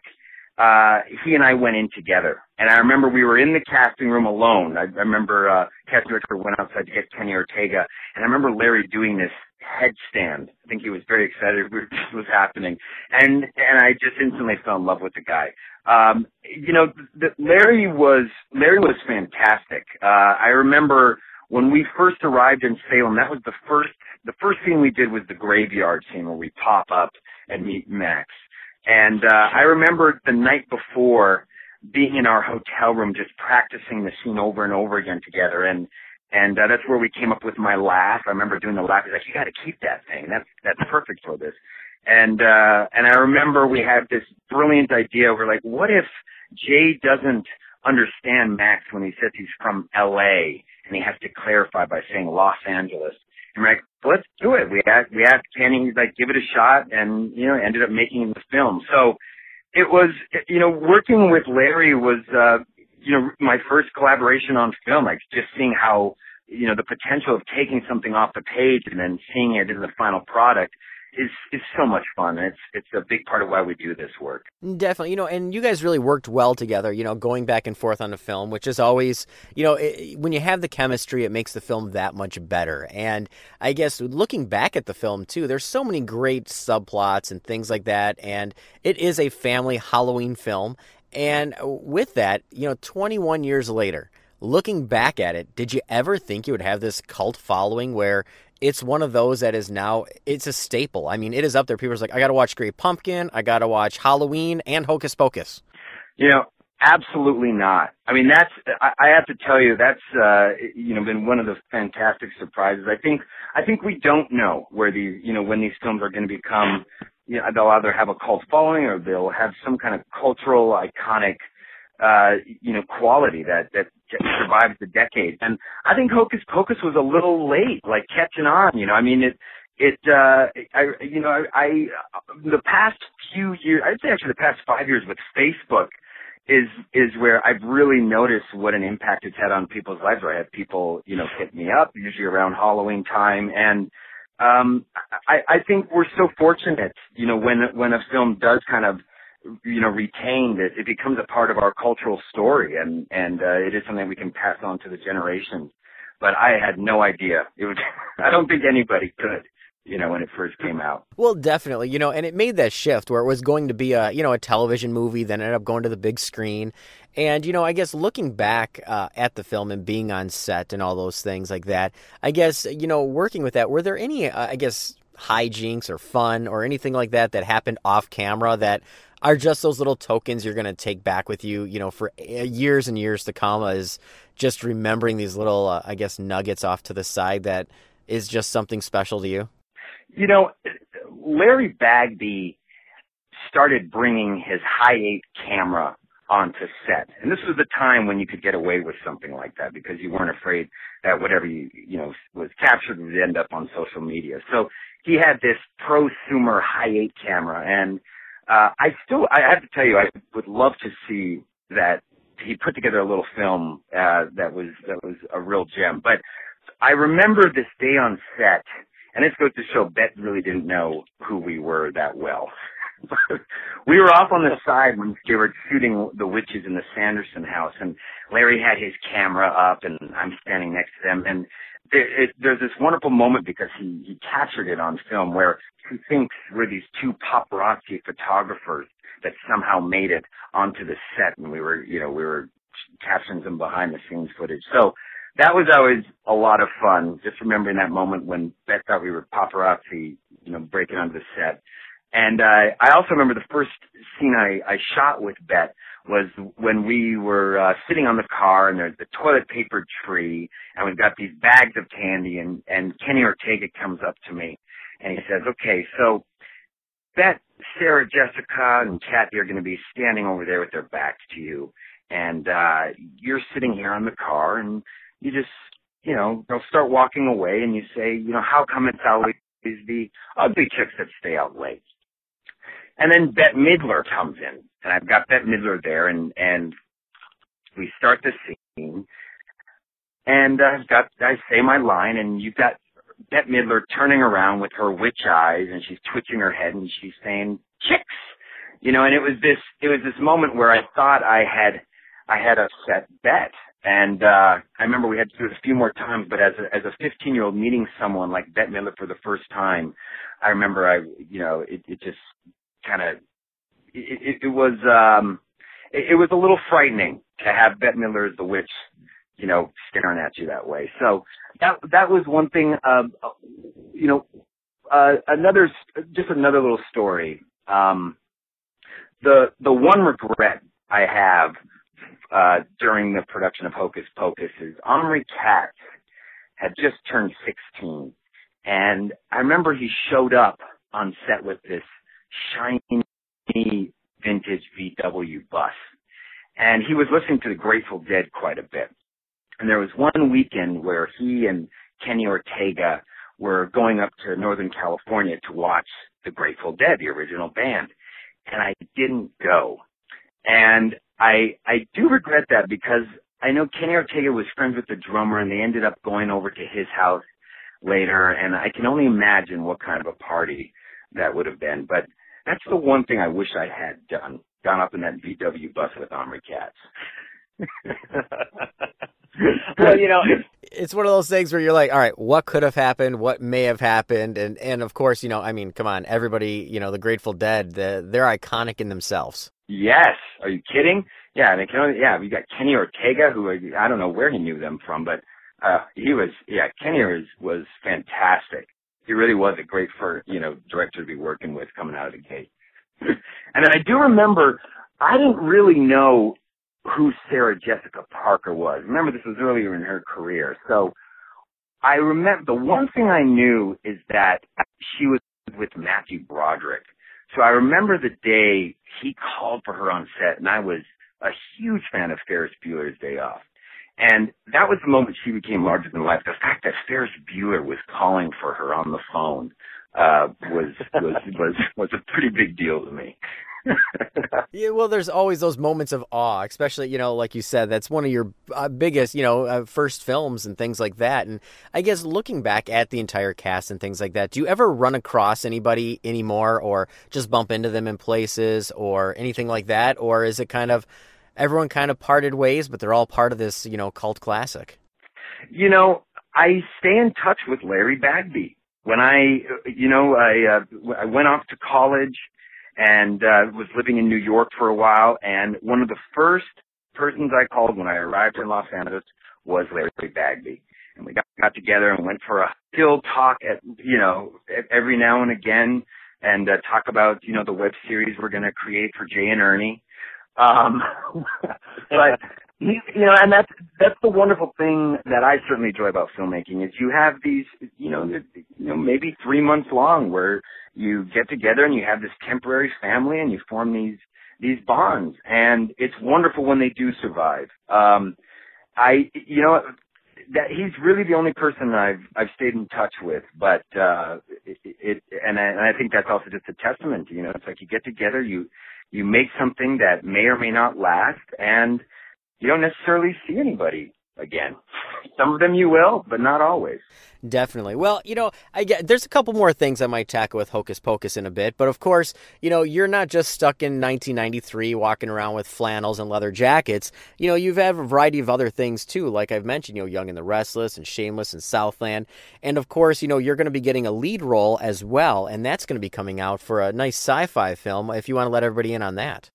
uh, he and I went in together. And I remember we were in the casting room alone. I, I remember, uh, casting director went outside to get Kenny Ortega. And I remember Larry doing this headstand. I think he was very excited what was happening. And, and I just instantly fell in love with the guy. Um, you know, the, Larry was, Larry was fantastic. Uh, I remember when we first arrived in Salem, that was the first, the first scene we did was the graveyard scene where we pop up and meet Max. And uh, I remember the night before being in our hotel room, just practicing the scene over and over again together. And and uh, that's where we came up with my laugh. I remember doing the laugh. He's like, "You got to keep that thing. That's that's perfect for this." And uh, and I remember we had this brilliant idea. We're like, "What if Jay doesn't understand Max when he says he's from L.A. and he has to clarify by saying Los Angeles?" And we're like, let's do it. We asked, we asked Kenny, like, give it a shot and, you know, ended up making the film. So it was, you know, working with Larry was, uh, you know, my first collaboration on film, like just seeing how, you know, the potential of taking something off the page and then seeing it in the final product is is so much fun. It's it's a big part of why we do this work. Definitely, you know, and you guys really worked well together. You know, going back and forth on the film, which is always, you know, it, when you have the chemistry, it makes the film that much better. And I guess looking back at the film too, there's so many great subplots and things like that. And it is a family Halloween film. And with that, you know, 21 years later, looking back at it, did you ever think you would have this cult following where it's one of those that is now it's a staple. I mean, it is up there. People's like, I got to watch Great Pumpkin, I got to watch Halloween and Hocus Pocus. You know, absolutely not. I mean, that's I, I have to tell you that's uh, you know been one of the fantastic surprises. I think I think we don't know where these you know when these films are going to become. You know, they'll either have a cult following or they'll have some kind of cultural iconic uh, you know, quality that, that survives the decade. And I think Hocus Pocus was a little late, like catching on, you know, I mean, it, it, uh, I, you know, I, I, the past few years, I'd say actually the past five years with Facebook is, is where I've really noticed what an impact it's had on people's lives. Where I have people, you know, hit me up, usually around Halloween time. And, um, I, I think we're so fortunate, you know, when, when a film does kind of, you know retained it it becomes a part of our cultural story and and uh, it is something we can pass on to the generations. But i had no idea. It was i don't think anybody could you know when it first came out. Well definitely you know and it made that shift where it was going to be a you know a television movie then ended up going to the big screen. And you know i guess looking back uh, at the film and being on set and all those things like that i guess you know working with that were there any uh, i guess hijinks or fun or anything like that that happened off camera that are just those little tokens you're going to take back with you, you know, for eh, years and years to come is just remembering these little, uh, I guess, nuggets off to the side that is just something special to you? You know, Larry Bagby started bringing his high eight camera onto set. And this was the time when you could get away with something like that because you weren't afraid that whatever you, you know, was captured would end up on social media. So he had this prosumer high eight camera and uh, I still, I have to tell you, I would love to see that he put together a little film uh, that was that was a real gem. But I remember this day on set, and this goes to show Bette really didn't know who we were that well. we were off on the side when they were shooting the witches in the Sanderson house, and Larry had his camera up, and I'm standing next to them, and it, it, there's this wonderful moment because he he captured it on film where he thinks we're these two paparazzi photographers that somehow made it onto the set, and we were you know we were capturing some behind the scenes footage. So that was always a lot of fun. Just remembering that moment when Bette thought we were paparazzi, you know, breaking onto the set. And uh, I also remember the first scene I, I shot with Bette was when we were uh, sitting on the car and there's the toilet paper tree and we've got these bags of candy and, and Kenny Ortega comes up to me and he says, okay, so Bette, Sarah, Jessica, and Kathy are going to be standing over there with their backs to you. And, uh, you're sitting here on the car and you just, you know, they'll start walking away and you say, you know, how come it's always the ugly chicks that stay out late? And then Bette Midler comes in, and I've got Bette Midler there, and and we start the scene, and I've got I say my line, and you've got Bette Midler turning around with her witch eyes, and she's twitching her head, and she's saying chicks, you know, and it was this it was this moment where I thought I had I had upset Bette. And uh I remember we had to do it a few more times, but as a as a 15 year old meeting someone like Bette Midler for the first time, I remember I you know it, it just kind of it, it, was um it, it was a little frightening to have Bette Midler as the witch, you know, staring at you that way. So that that was one thing. Um, you know, uh, another just another little story. Um, the the one regret I have uh, during the production of Hocus Pocus is Omri Katz had just turned 16, and I remember he showed up on set with this shiny vintage VW bus. And he was listening to the Grateful Dead quite a bit. And there was one weekend where he and Kenny Ortega were going up to Northern California to watch the Grateful Dead, the original band. And I didn't go. And I, I do regret that because I know Kenny Ortega was friends with the drummer and they ended up going over to his house later. And I can only imagine what kind of a party that would have been. But that's the one thing I wish I had done. Gone up in that VW bus with Omri Katz. well, you know, it's one of those things where you're like, all right, what could have happened? What may have happened? And and of course, you know, I mean, come on, everybody, you know, the Grateful Dead, the, they're iconic in themselves. Yes. Are you kidding? Yeah, and it can only, yeah, we got Kenny Ortega, who I don't know where he knew them from, but uh he was yeah, Kenny was was fantastic. He really was a great for you know director to be working with coming out of the gate. and I do remember I didn't really know who Sarah Jessica Parker was. Remember, this was earlier in her career, so I remember the one thing I knew is that she was with Matthew Broderick. So I remember the day he called for her on set, and I was a huge fan of Ferris Bueller's Day Off. And that was the moment she became larger than life. The fact that Ferris Bueller was calling for her on the phone uh was was was was a pretty big deal to me. yeah, well, there's always those moments of awe, especially you know, like you said, that's one of your uh, biggest, you know, uh, first films and things like that. And I guess looking back at the entire cast and things like that, do you ever run across anybody anymore, or just bump into them in places, or anything like that, or is it kind of everyone kind of parted ways, but they're all part of this, you know, cult classic? You know, I stay in touch with Larry Bagby. When I, you know, I uh, I went off to college and uh, was living in New York for a while. And one of the first persons I called when I arrived in Los Angeles was Larry Bagby. And we got, got together and went for a still talk at, you know, every now and again and uh, talk about, you know, the web series we're going to create for Jay and Ernie. Um, but you know, and that's that's the wonderful thing that I certainly enjoy about filmmaking is you have these, you know, you know, maybe three months long where you get together and you have this temporary family and you form these these bonds, and it's wonderful when they do survive. Um, I, you know, that he's really the only person I've I've stayed in touch with, but uh, it, it and I, and I think that's also just a testament. You know, it's like you get together, you you make something that may or may not last, and you don't necessarily see anybody again. Some of them you will, but not always. Definitely. Well, you know, I get there's a couple more things I might tackle with Hocus Pocus in a bit, but of course, you know, you're not just stuck in 1993 walking around with flannels and leather jackets. You know, you've had a variety of other things too, like I've mentioned, you know, Young and the Restless and Shameless and Southland, and of course, you know, you're going to be getting a lead role as well, and that's going to be coming out for a nice sci-fi film. If you want to let everybody in on that.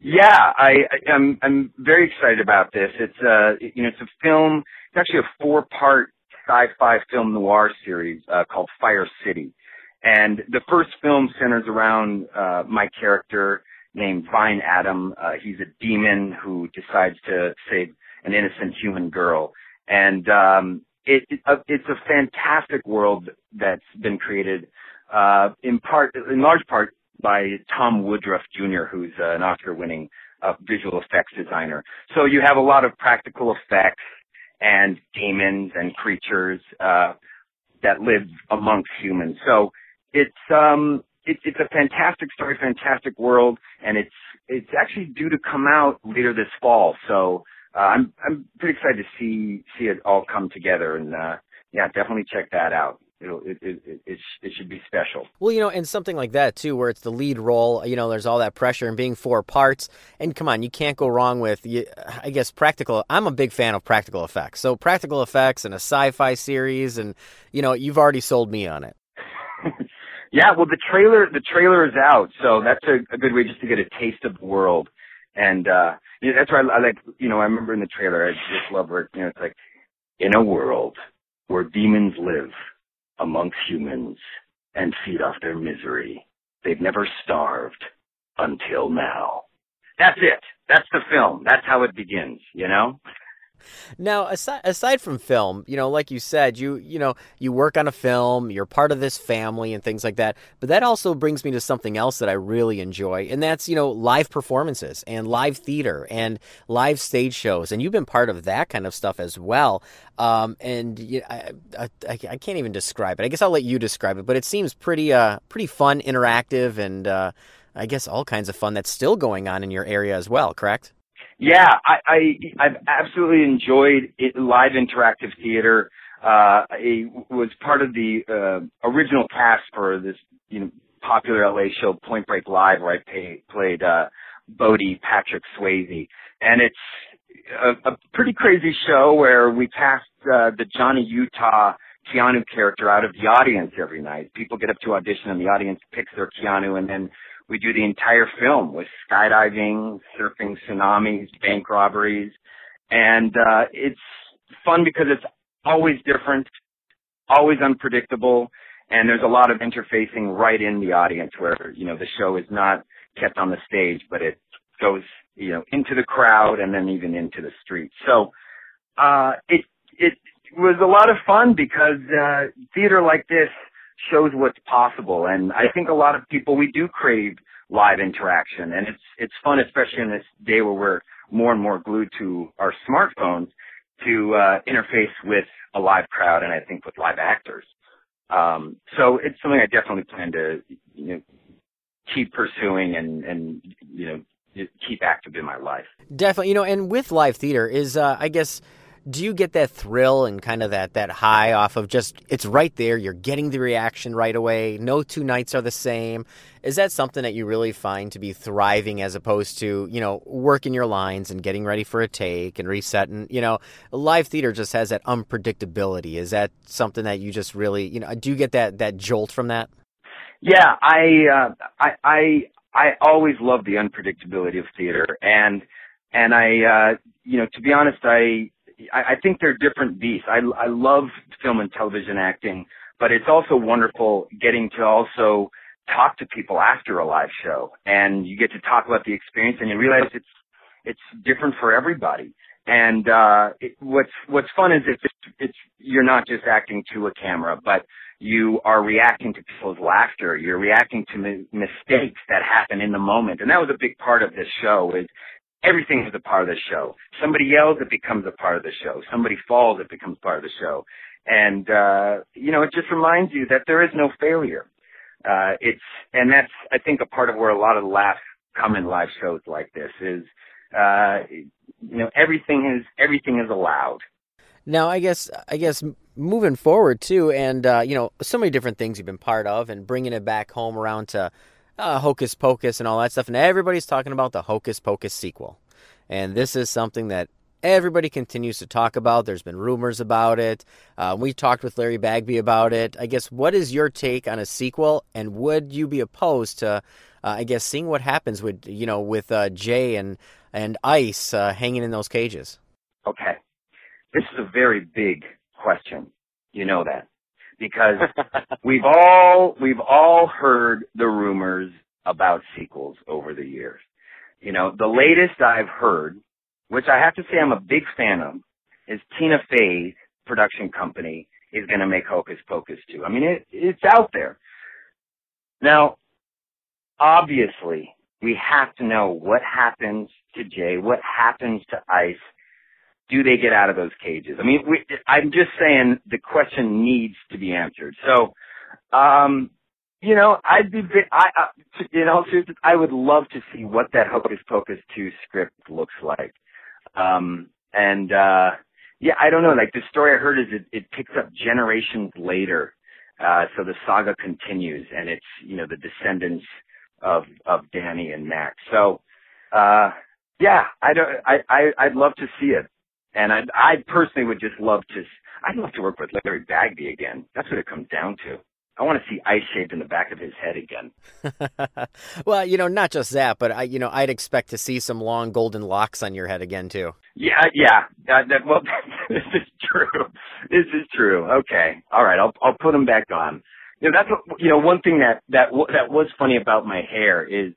Yeah, I, I'm I'm very excited about this. It's uh you know it's a film. It's actually a four part sci-fi film noir series uh, called Fire City, And the first film centers around uh, my character named Vine Adam. Uh, he's a demon who decides to save an innocent human girl, and um, it, it uh, it's a fantastic world that's been created uh, in part, in large part, by Tom Woodruff Jr., who's uh, an Oscar-winning uh, visual effects designer. So you have a lot of practical effects and demons and creatures uh, that live amongst humans. So it's um, it, it's a fantastic story, fantastic world, and it's it's actually due to come out later this fall. So uh, I'm I'm pretty excited to see see it all come together, and uh, yeah, definitely check that out. It'll, it, it, it, it, it should be special. Well, you know, and something like that too, where it's the lead role. You know, there's all that pressure and being four parts. And come on, you can't go wrong with. you, I guess practical. I'm a big fan of practical effects. So practical effects and a sci-fi series, and you know, you've already sold me on it. yeah, well, the trailer the trailer is out, so that's a, a good way just to get a taste of the world. And uh you know, that's why I, I like. You know, I remember in the trailer, I just love where you know it's like in a world where demons live amongst humans and feed off their misery. They've never starved until now. That's it. That's the film. That's how it begins, you know? Now, aside aside from film, you know, like you said, you you know, you work on a film, you're part of this family and things like that. But that also brings me to something else that I really enjoy, and that's you know, live performances and live theater and live stage shows. And you've been part of that kind of stuff as well. Um, and you know, I, I, I can't even describe it. I guess I'll let you describe it. But it seems pretty uh pretty fun, interactive, and uh, I guess all kinds of fun that's still going on in your area as well. Correct? Yeah, I, I I've absolutely enjoyed it, live interactive theater. Uh, I was part of the uh, original cast for this, you know, popular LA show Point Break Live, where I pay, played uh, Bodhi Patrick Swayze, and it's a, a pretty crazy show where we cast uh, the Johnny Utah Keanu character out of the audience every night. People get up to audition, and the audience picks their Keanu, and then we do the entire film with skydiving, surfing tsunamis, bank robberies, and uh, it's fun because it's always different, always unpredictable, and there's a lot of interfacing right in the audience where you know the show is not kept on the stage, but it goes you know into the crowd and then even into the street. So uh, it it was a lot of fun because uh, theater like this shows what's possible. And I think a lot of people, we do crave live interaction and it's, it's fun, especially in this day where we're more and more glued to our smartphones to, uh, interface with a live crowd and I think with live actors. Um, so it's something I definitely plan to, you know, keep pursuing and, and, you know, keep active in my life. Definitely, you know, and with live theater is, uh, I guess, do you get that thrill and kind of that that high off of just it's right there you're getting the reaction right away no two nights are the same? Is that something that you really find to be thriving as opposed to you know working your lines and getting ready for a take and resetting? You know live theater just has that unpredictability. Is that something that you just really you know do you get that that jolt from that? Yeah i uh i i i always love the unpredictability of theater. And and i uh you know to be honest i I, I think they're different beasts. I, I love film and television acting, but it's also wonderful getting to also talk to people after a live show and you get to talk about the experience and you realize it's, it's different for everybody. And, uh, it, what's, what's fun is it's, it's, you're not just acting to a camera, but you are reacting to people's laughter. You're reacting to mi- mistakes that happen in the moment. And that was a big part of this show is everything is a part of the show. Somebody yells, it becomes a part of the show. Somebody falls, it becomes part of the show. And, uh, you know, it just reminds you that there is no failure. Uh, it's, and that's, I think, a part of where a lot of laughs come in live shows like this is, uh, you know, everything is, everything is allowed. Now, I guess, I guess moving forward too, and, uh, you know, so many different things you've been part of and bringing it back home around to, uh, Hocus Pocus and all that stuff, and everybody's talking about the Hocus Pocus sequel. And this is something that everybody continues to talk about. There's been rumors about it. Uh, we talked with Larry Bagby about it. I guess, what is your take on a sequel, and would you be opposed to, uh, I guess, seeing what happens with, you know, with uh, Jay and and Ice uh, hanging in those cages? Okay, this is a very big question. You know that because we've all we've all heard the rumors about sequels over the years. You know, the latest I've heard, which I have to say I'm a big fan of, is Tina Fey's production company is going to make Hocus Pocus 2. I mean, it, it's out there. Now, obviously, we have to know what happens to Jay, what happens to Ice. Do they get out of those cages? I mean, we, I'm just saying the question needs to be answered. So, um, you know, I'd be, I, I, in all seriousness, I would love to see what that Hocus Pocus 2 script looks like. Um, and, uh, yeah, I don't know, like the story I heard is it, it picks up generations later. Uh, so the saga continues and it's, you know, the descendants of, of Danny and Max. So, uh, yeah, I don't, I, I, I'd love to see it. And I, I personally would just love to, I'd love to work with Larry Bagby again. That's what it comes down to. I want to see ice shaved in the back of his head again. well, you know, not just that, but I, you know, I'd expect to see some long golden locks on your head again too. Yeah, yeah. Uh, that, well, this is true. This is true. Okay, all right. I'll I'll put them back on. You know, that's what, you know one thing that that w- that was funny about my hair is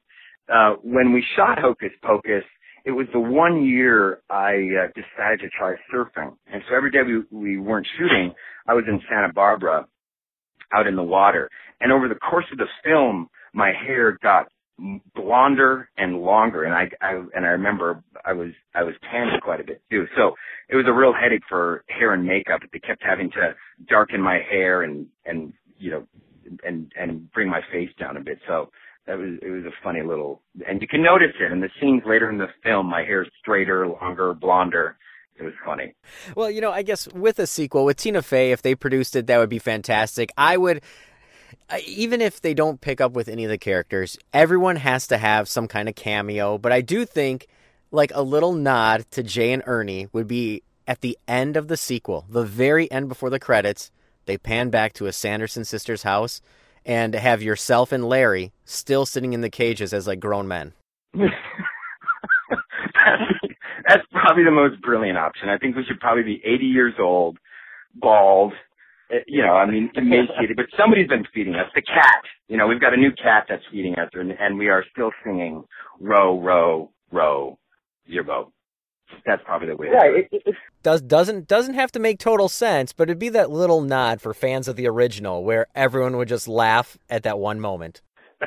uh when we shot Hocus Pocus. It was the one year I uh, decided to try surfing, and so every day we we weren't shooting, I was in Santa Barbara, out in the water, and over the course of the film, my hair got blonder and longer and I, I and I remember I was I was tanned quite a bit too. So it was a real headache for hair and makeup. They kept having to darken my hair and and you know and and bring my face down a bit. So that was it was a funny little and you can notice it in the scenes later in the film. My hair's straighter, longer, blonder. It was funny. Well, you know, I guess with a sequel with Tina Fey, if they produced it, that would be fantastic. I would even if they don't pick up with any of the characters, everyone has to have some kind of cameo. But I do think like a little nod to Jay and Ernie would be at the end of the sequel, the very end before the credits. They pan back to a Sanderson sisters house and have yourself and Larry still sitting in the cages as like grown men. That's probably the most brilliant option. I think we should probably be 80 years old, bald, uh, you know, I mean, emaciated, but somebody's been feeding us. The cat, you know, we've got a new cat that's feeding us, and, and we are still singing row, row, row, your boat. That's probably the way. Yeah, it. it, it does doesn't doesn't have to make total sense, but it'd be that little nod for fans of the original, where everyone would just laugh at that one moment.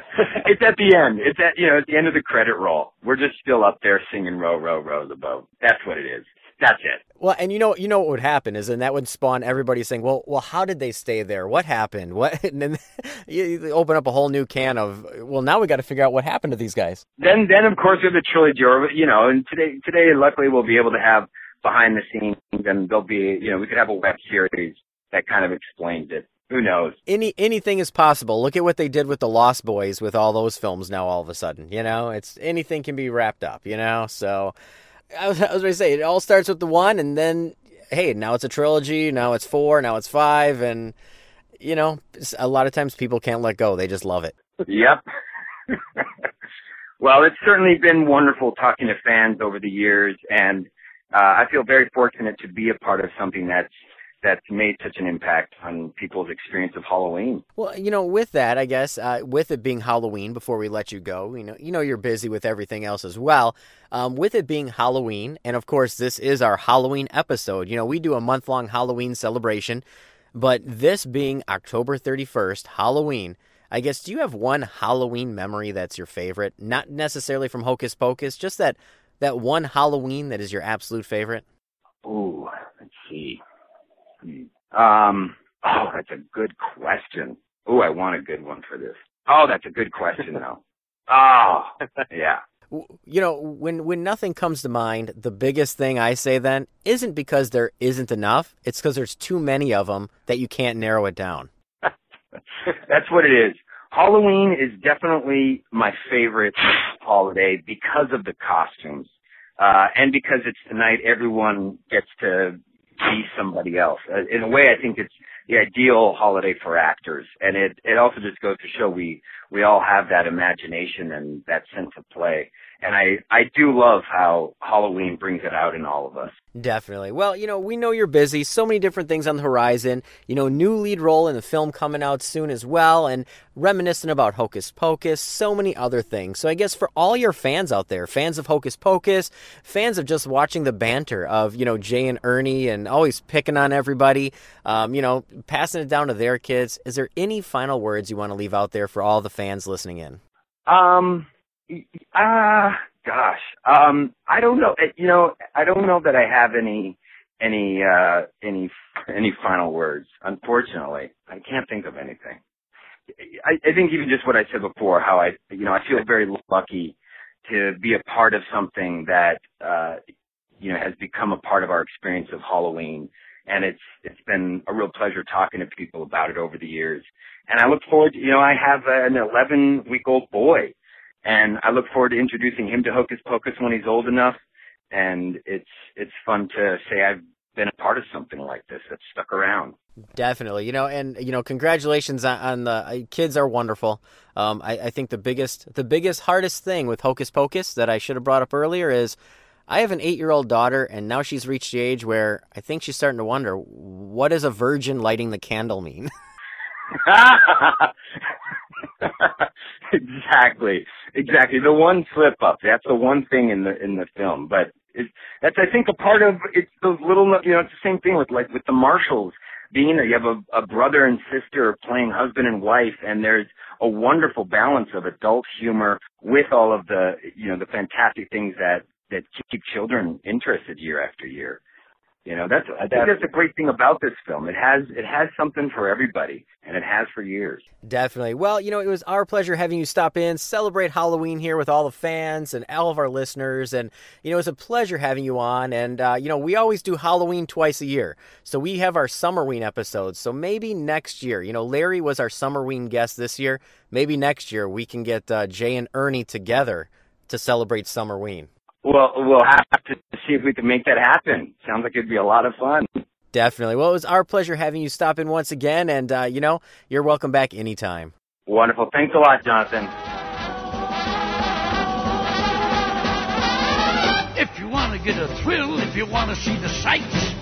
it's at the end. It's at you know at the end of the credit roll. We're just still up there singing row, row, row the boat. That's what it is. That's it. Well, and you know, you know what would happen is, and that would spawn everybody saying, "Well, well, how did they stay there? What happened? What?" And then you open up a whole new can of, "Well, now we got to figure out what happened to these guys." Then then of course we have the trilogy, or you know, and today today luckily we'll be able to have behind the scenes, and there'll be you know we could have a web series that kind of explains it. Who knows? Any anything is possible. Look at what they did with the Lost Boys with all those films. Now all of a sudden, you know, it's anything can be wrapped up. You know, so I was, I was going to say it all starts with the one, and then hey, now it's a trilogy. Now it's four. Now it's five, and you know, a lot of times people can't let go. They just love it. Yep. well, it's certainly been wonderful talking to fans over the years, and uh, I feel very fortunate to be a part of something that's that's made such an impact on people's experience of Halloween. Well, you know, with that, I guess, uh, with it being Halloween, before we let you go, you know, you know, you're busy with everything else as well. Um, with it being Halloween, and of course, this is our Halloween episode. You know, we do a month long Halloween celebration, but this being October 31st, Halloween. I guess, do you have one Halloween memory that's your favorite? Not necessarily from Hocus Pocus, just that that one Halloween that is your absolute favorite. Ooh, let's see. Um, oh, that's a good question. Oh, I want a good one for this. Oh, that's a good question though. Oh, yeah. You know, when when nothing comes to mind, the biggest thing I say then isn't because there isn't enough. It's because there's too many of them that you can't narrow it down. That's what it is. Halloween is definitely my favorite holiday because of the costumes. Uh, and because it's the night everyone gets to be somebody else. Uh, in a way, I think it's the ideal holiday for actors. And it, it also just goes to show we, we all have that imagination and that sense of play. And I, I do love how Halloween brings it out in all of us. Definitely. Well, you know, we know you're busy. So many different things on the horizon. You know, new lead role in the film coming out soon as well, and reminiscent about Hocus Pocus, so many other things. So I guess for all your fans out there, fans of Hocus Pocus, fans of just watching the banter of, you know, Jay and Ernie and always picking on everybody, um, you know, passing it down to their kids, is there any final words you want to leave out there for all the fans listening in? Um, ah, gosh, um, I don't know. You know, I don't know that I have any, any, uh, any, any final words. Unfortunately, I can't think of anything. I, I think even just what I said before, how I, you know, I feel very lucky to be a part of something that, uh, you know, has become a part of our experience of Halloween. And it's, it's been a real pleasure talking to people about it over the years. And I look forward to, you know, I have an 11 week old boy and I look forward to introducing him to Hocus Pocus when he's old enough. And it's, it's fun to say I've been a part of something like this that's stuck around. Definitely, you know, and you know, congratulations on, on the uh, kids are wonderful. Um, I, I think the biggest, the biggest, hardest thing with Hocus Pocus that I should have brought up earlier is I have an eight-year-old daughter, and now she's reached the age where I think she's starting to wonder what does a virgin lighting the candle mean. exactly, exactly. The one slip up. That's the one thing in the in the film, but it, that's I think a part of it's those little. You know, it's the same thing with like with the Marshalls being there. You have a, a brother and sister playing husband and wife, and there's a wonderful balance of adult humor with all of the you know the fantastic things that that keep children interested year after year. You know, that's I think that's the great thing about this film. It has it has something for everybody, and it has for years. Definitely. Well, you know, it was our pleasure having you stop in, celebrate Halloween here with all the fans and all of our listeners, and you know, it was a pleasure having you on. And uh, you know, we always do Halloween twice a year, so we have our Summerween episodes. So maybe next year, you know, Larry was our Summerween guest this year. Maybe next year we can get uh, Jay and Ernie together to celebrate Summerween. Well, we'll have to see if we can make that happen. Sounds like it'd be a lot of fun. Definitely. Well, it was our pleasure having you stop in once again, and uh, you know, you're welcome back anytime. Wonderful. Thanks a lot, Jonathan. If you want to get a thrill, if you want to see the sights,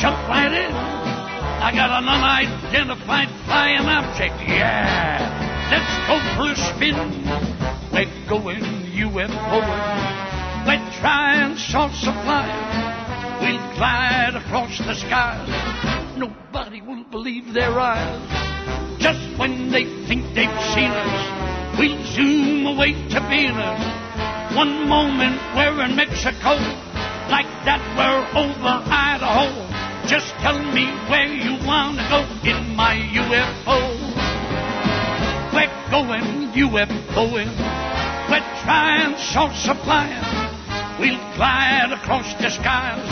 jump right in. I got an unidentified flying object, yeah. Let's go for a spin. We're going UFOing. We're trying salsa flying. We'll glide across the skies. Nobody will believe their eyes. Just when they think they've seen us, we'll zoom away to Venus. One moment we're in Mexico, like that we're over Idaho. Just tell me where you wanna go in my UFO. We're going UFOing. We're trying salsa flying. We'll glide across the skies.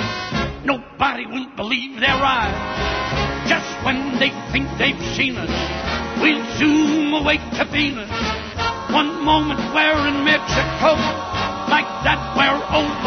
Nobody will believe their eyes. Just when they think they've seen us, we'll zoom away to Venus. One moment we're in Mexico, like that we're over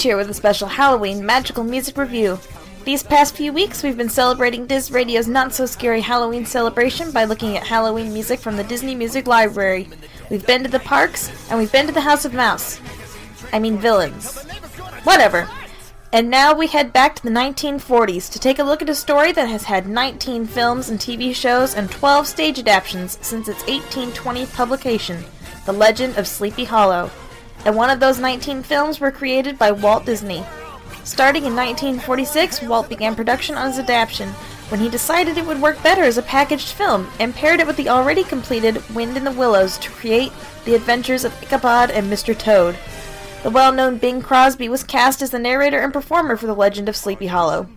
Paige here with a special Halloween magical music review. These past few weeks, we've been celebrating Diz Radio's not so scary Halloween celebration by looking at Halloween music from the Disney Music Library. We've been to the parks, and we've been to the House of Mouse. I mean, villains. Whatever. And now we head back to the 1940s to take a look at a story that has had 19 films and TV shows and 12 stage adaptations since its 1820 publication, The Legend of Sleepy Hollow. And one of those 19 films were created by Walt Disney. Starting in 1946, Walt began production on his adaptation when he decided it would work better as a packaged film and paired it with the already completed Wind in the Willows to create The Adventures of Ichabod and Mr. Toad. The well known Bing Crosby was cast as the narrator and performer for The Legend of Sleepy Hollow.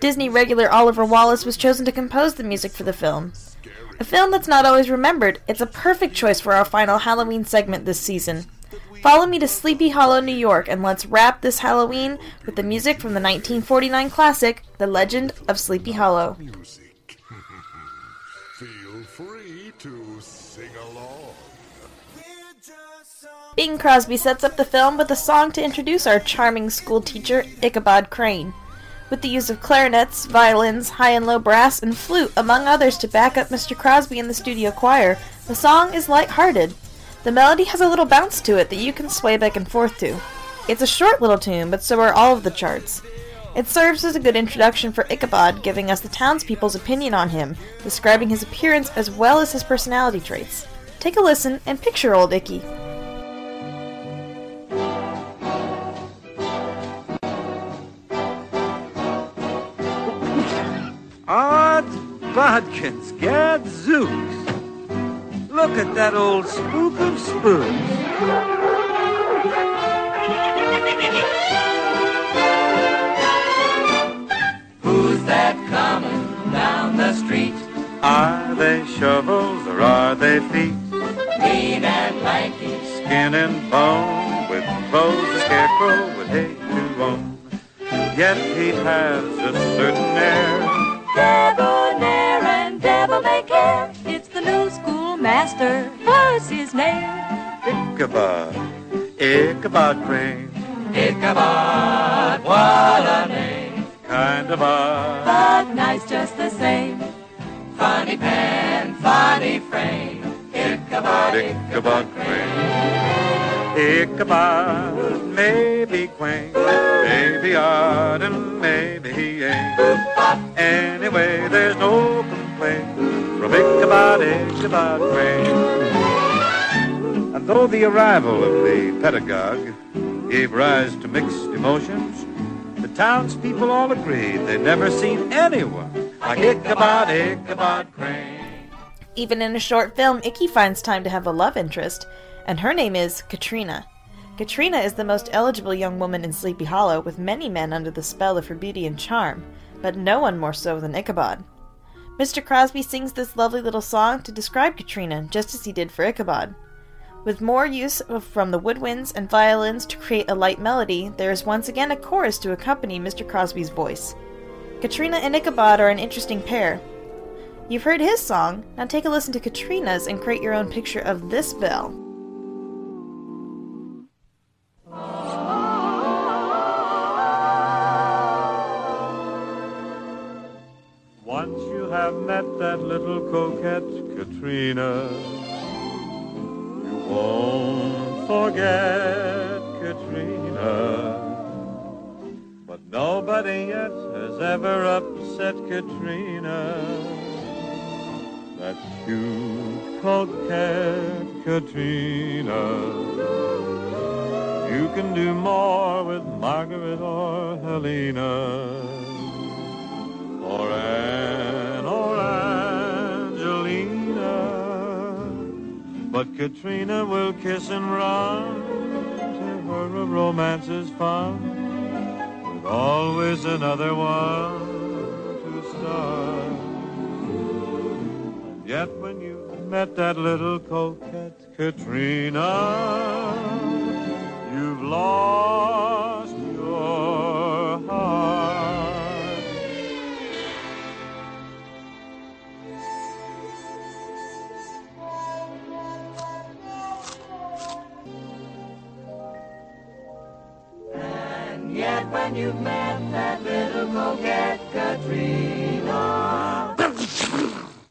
Disney regular Oliver Wallace was chosen to compose the music for the film. A film that's not always remembered, it's a perfect choice for our final Halloween segment this season. Follow me to Sleepy Hollow, New York, and let's wrap this Halloween with the music from the 1949 classic, The Legend of Sleepy Hollow. Feel free to sing along. Bing Crosby sets up the film with a song to introduce our charming school teacher, Ichabod Crane. With the use of clarinets, violins, high and low brass, and flute, among others, to back up Mr. Crosby and the studio choir, the song is light-hearted. The melody has a little bounce to it that you can sway back and forth to. It's a short little tune, but so are all of the charts. It serves as a good introduction for Ichabod, giving us the townspeople's opinion on him, describing his appearance as well as his personality traits. Take a listen and picture old Icky. Odds bodkins, gadzooks. Look at that old spook of spooks. Who's that coming down the street? Are they shovels or are they feet? Mean and lanky. Skin and bone, with clothes a scarecrow would hate to own. Yet he has a certain air. Schoolmaster. What's his name? Ichabod, Ichabod Crane. Ichabod, what a name. Kind of odd. But nice just the same. Funny pen, funny frame. Ichabod, Ichabod Crane. Ichabod may be quaint, may be odd, and maybe he ain't. Anyway, there's no complaint Ichabod, Ichabod Crane. And though the arrival of the pedagogue gave rise to mixed emotions, the townspeople all agreed they'd never seen anyone like Ichabod, Ichabod Crane. Even in a short film, Icky finds time to have a love interest, and her name is Katrina. Katrina is the most eligible young woman in Sleepy Hollow, with many men under the spell of her beauty and charm, but no one more so than Ichabod. Mr. Crosby sings this lovely little song to describe Katrina, just as he did for Ichabod. With more use of, from the woodwinds and violins to create a light melody, there is once again a chorus to accompany Mr. Crosby's voice. Katrina and Ichabod are an interesting pair. You've heard his song, now take a listen to Katrina's and create your own picture of this belle. Oh. Once you have met that little coquette Katrina, you won't forget Katrina. But nobody yet has ever upset Katrina. That cute coquette Katrina. You can do more with Margaret or Helena or Anne or Angelina. But Katrina will kiss and run to her romance is fun, with always another one to start. And yet when you met that little coquette Katrina, you've lost when you've met that little coquette Katrina.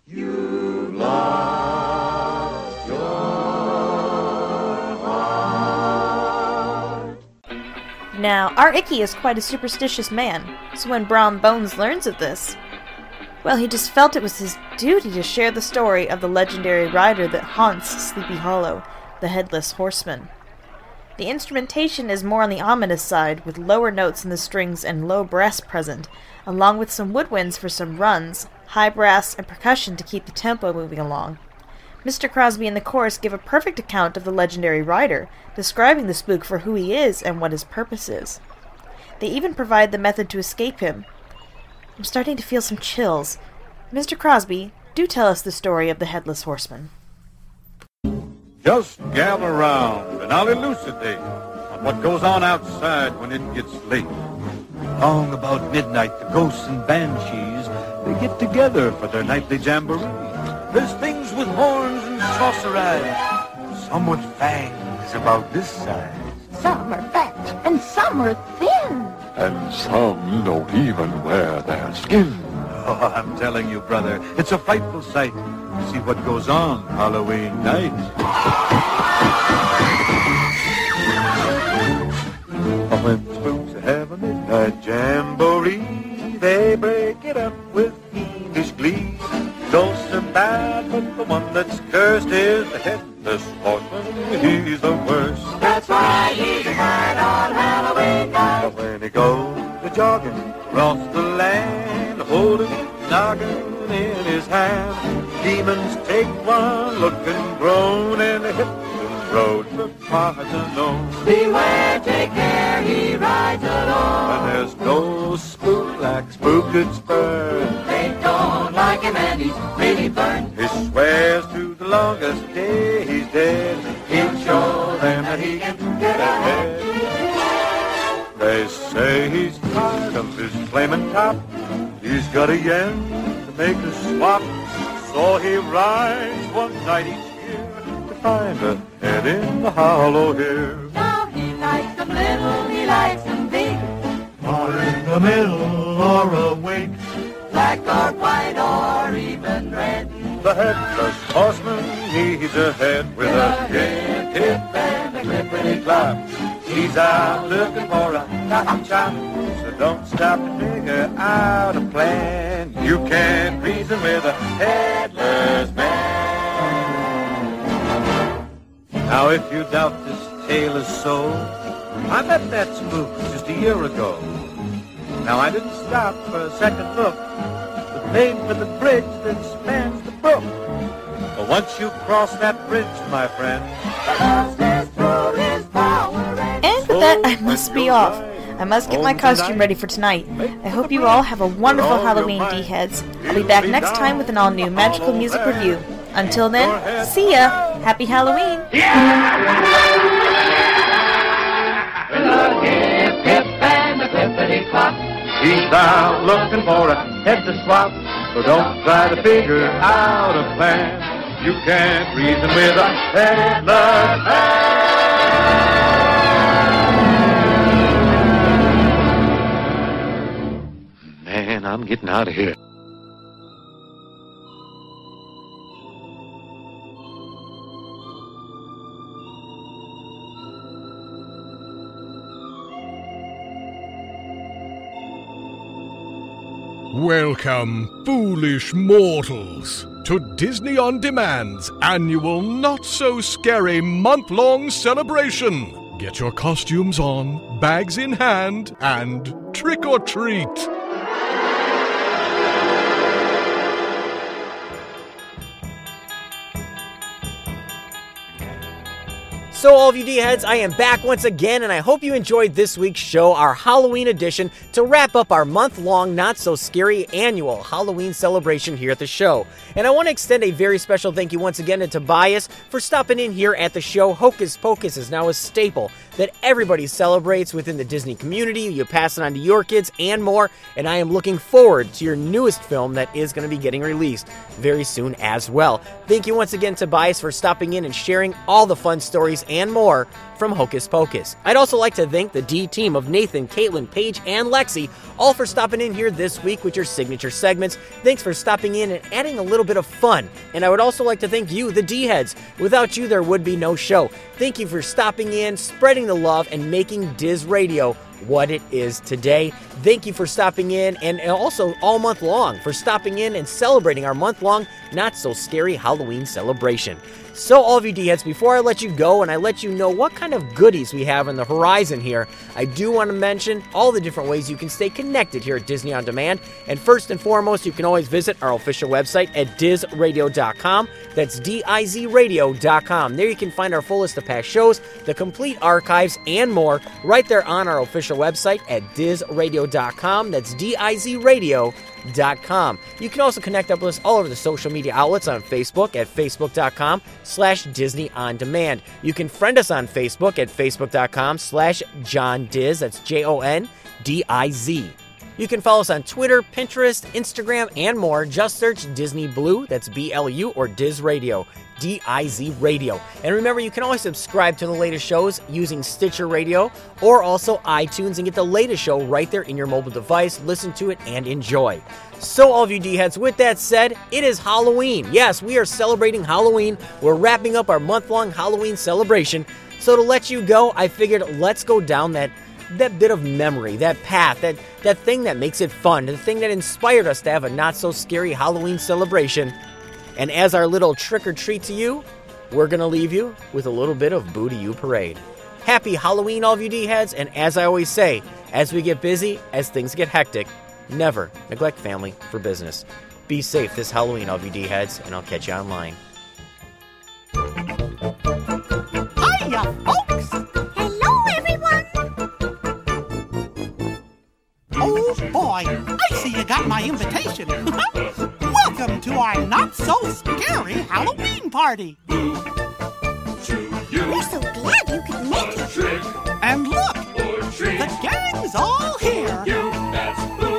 You've lost your heart. Now, our Icky is quite a superstitious man, so when Brom Bones learns of this, well, he just felt it was his duty to share the story of the legendary rider that haunts Sleepy Hollow, the Headless Horseman. The instrumentation is more on the ominous side, with lower notes in the strings and low brass present, along with some woodwinds for some runs, high brass, and percussion to keep the tempo moving along. Mr. Crosby and the chorus give a perfect account of the legendary rider, describing the spook for who he is and what his purpose is. They even provide the method to escape him. I'm starting to feel some chills. Mr. Crosby, do tell us the story of the Headless Horseman. Just gather round and I'll elucidate on what goes on outside when it gets late. Long about midnight, the ghosts and banshees, they get together for their nightly jamboree. There's things with horns and saucer eyes, some with fangs about this size. Some are fat and some are thin. And some don't even wear their skin. Oh, I'm telling you, brother, it's a frightful sight to see what goes on Halloween night. Oh, when spooks have a jamboree, they break it up with fiendish glee. Ghosts are bad, but the one that's cursed is the headless horseman. He's the worst. That's why he's a on Halloween night. But when he goes a jogging across the land, holding a noggin in his hand, demons take one look and groan and hit the road for parts unknown. Beware, take care, he rides alone. And there's no spook like spooked spur. They don't like him and he's really burned. He swears to the longest day he's dead. He'll show them that he can get ahead. They say he's tired of his flaming top. He's got a yen to make a swap. So he rides one night each year to find a head in the hollow here. Now he likes them little, he likes them big. Or in the middle or awake. Black or white or even red. The headless horseman, he's ahead with a hip, hip, and a clippity clap. He's out looking for a cotton chop, so don't stop to figure out a plan. You can't reason with a headless man. Now, if you doubt this tale is so, I met that spook just a year ago. Now, I didn't stop for a second look, but made for the bridge that spans the brook. But once you cross that bridge, my friend, that, I must be off. I must get my costume ready for tonight. I hope you all have a wonderful Halloween, D-heads. I'll be back next time with an all-new magical music review. Until then, see ya! Happy Halloween! With a hip, hip, and a clippity clop. he's out looking for a head to swap. So don't try to figure out a plan. You can't reason with a headless Man, I'm getting out of here. Welcome, foolish mortals, to Disney On Demand's annual not so scary month long celebration. Get your costumes on, bags in hand, and trick or treat. So, all of you D heads, I am back once again, and I hope you enjoyed this week's show, our Halloween edition, to wrap up our month long, not so scary annual Halloween celebration here at the show. And I want to extend a very special thank you once again to Tobias for stopping in here at the show. Hocus Pocus is now a staple that everybody celebrates within the Disney community. You pass it on to your kids and more, and I am looking forward to your newest film that is going to be getting released very soon as well. Thank you once again, Tobias, for stopping in and sharing all the fun stories and more from Hocus Pocus. I'd also like to thank the D team of Nathan, Caitlin, Paige, and Lexi, all for stopping in here this week with your signature segments. Thanks for stopping in and adding a little bit of fun. And I would also like to thank you, the D heads. Without you, there would be no show. Thank you for stopping in, spreading the love, and making Diz Radio what it is today. Thank you for stopping in and also all month long for stopping in and celebrating our month long not so scary Halloween celebration. So, all of you D heads, before I let you go and I let you know what kind of goodies we have on the horizon here, I do want to mention all the different ways you can stay connected here at Disney On Demand. And first and foremost, you can always visit our official website at dizradio.com. That's D I Z radio.com. There you can find our full list of past shows, the complete archives, and more right there on our official website at dizradio.com. That's D I Z radio.com. You can also connect up with us all over the social media outlets on Facebook at facebook.com slash Disney On Demand. You can friend us on Facebook at facebook.com slash Jon Diz. That's J O N D I Z. You can follow us on Twitter, Pinterest, Instagram, and more. Just search Disney Blu, that's B L U, or Diz Radio, D I Z Radio. And remember, you can always subscribe to the latest shows using Stitcher Radio or also iTunes and get the latest show right there in your mobile device. Listen to it and enjoy. So, all of you D heads, with that said, it is Halloween. Yes, we are celebrating Halloween. We're wrapping up our month long Halloween celebration. So, to let you go, I figured let's go down that that bit of memory, that path, that that thing that makes it fun, the thing that inspired us to have a not so scary Halloween celebration. And as our little trick or treat to you, we're gonna leave you with a little bit of Boo to You Parade. Happy Halloween, all of you D heads, and as I always say, as we get busy, as things get hectic, never neglect family for business. Be safe this Halloween, all of you D heads, and I'll catch you online. Hiya, folks! Hello, everyone! Oh boy, I see you got my invitation. Welcome to our not so scary Halloween party. We're so glad you could make it. And look, the gang's all here. Happy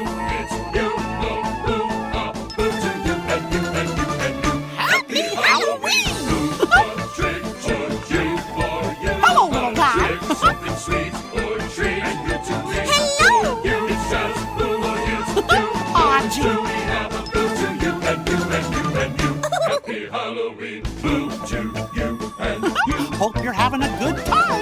Hope you're having a good time.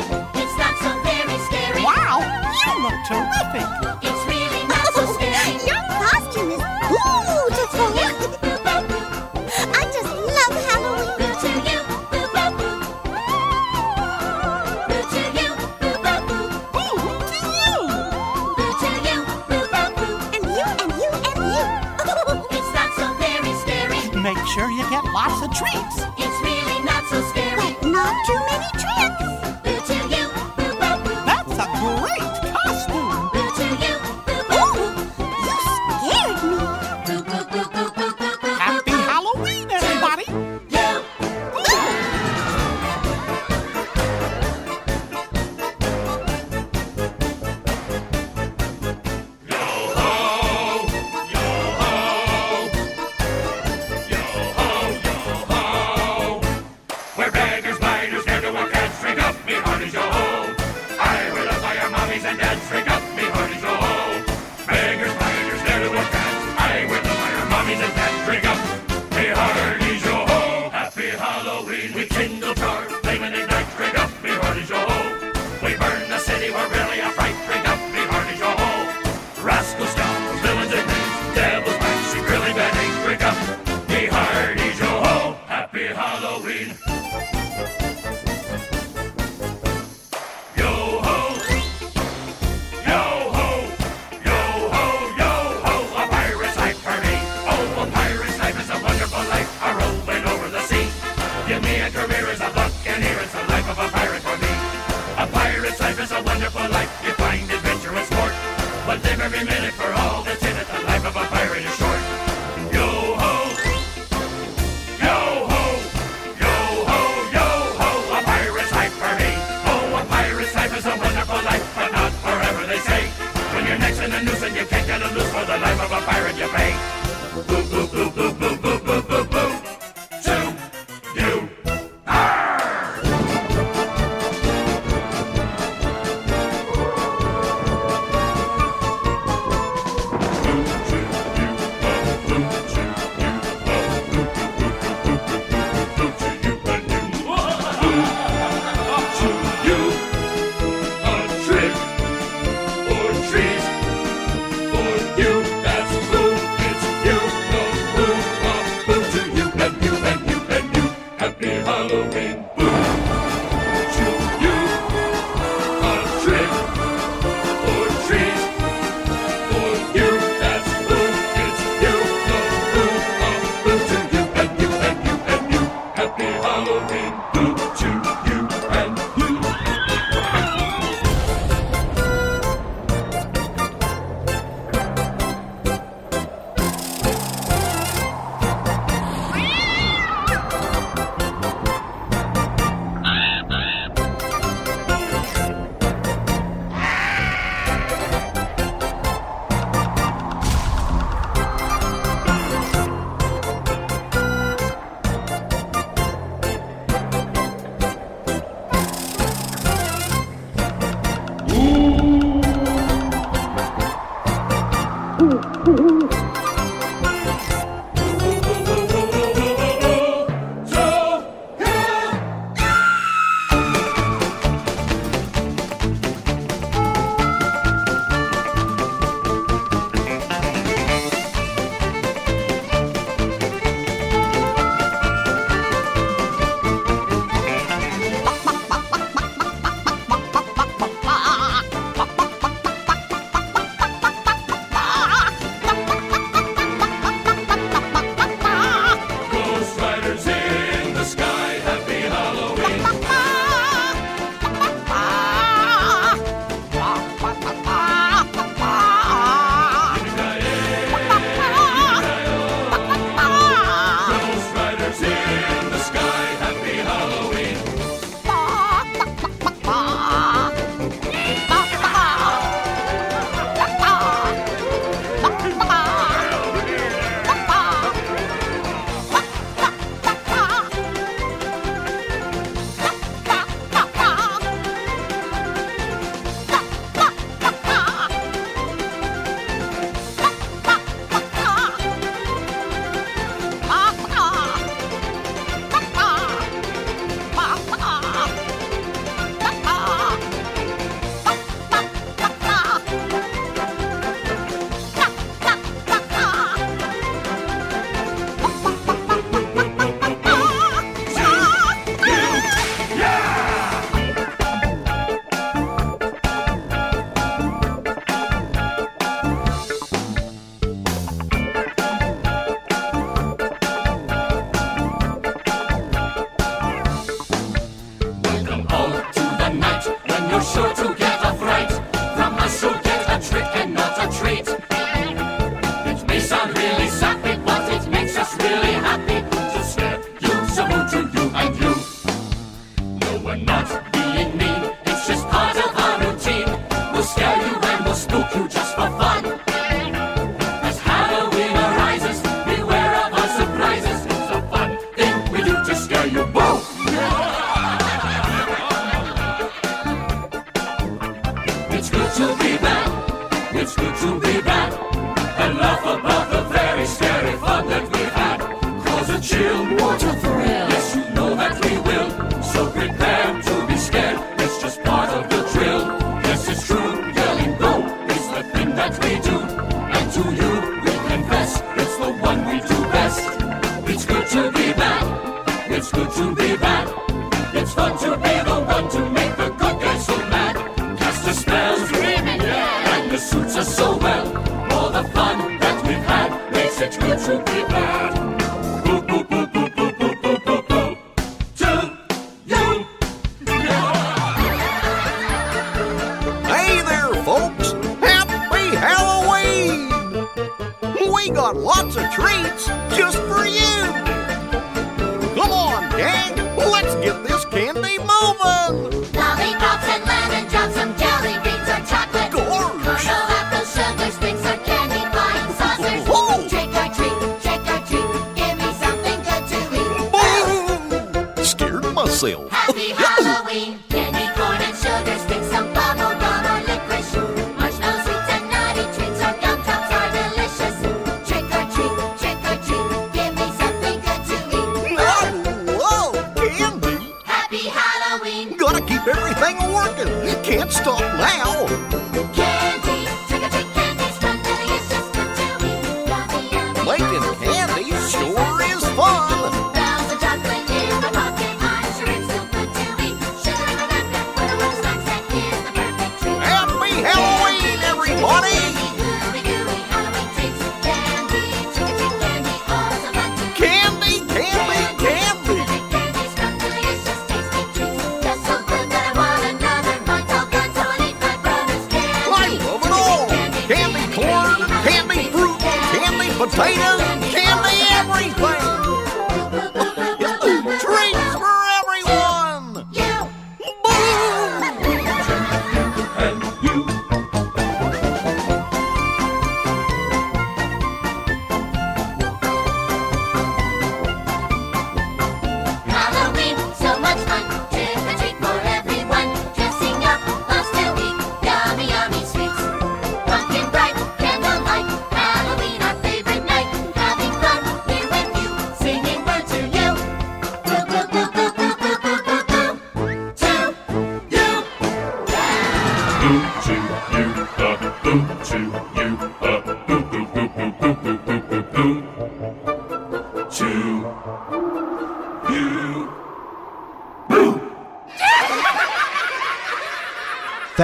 to be back. It's good to be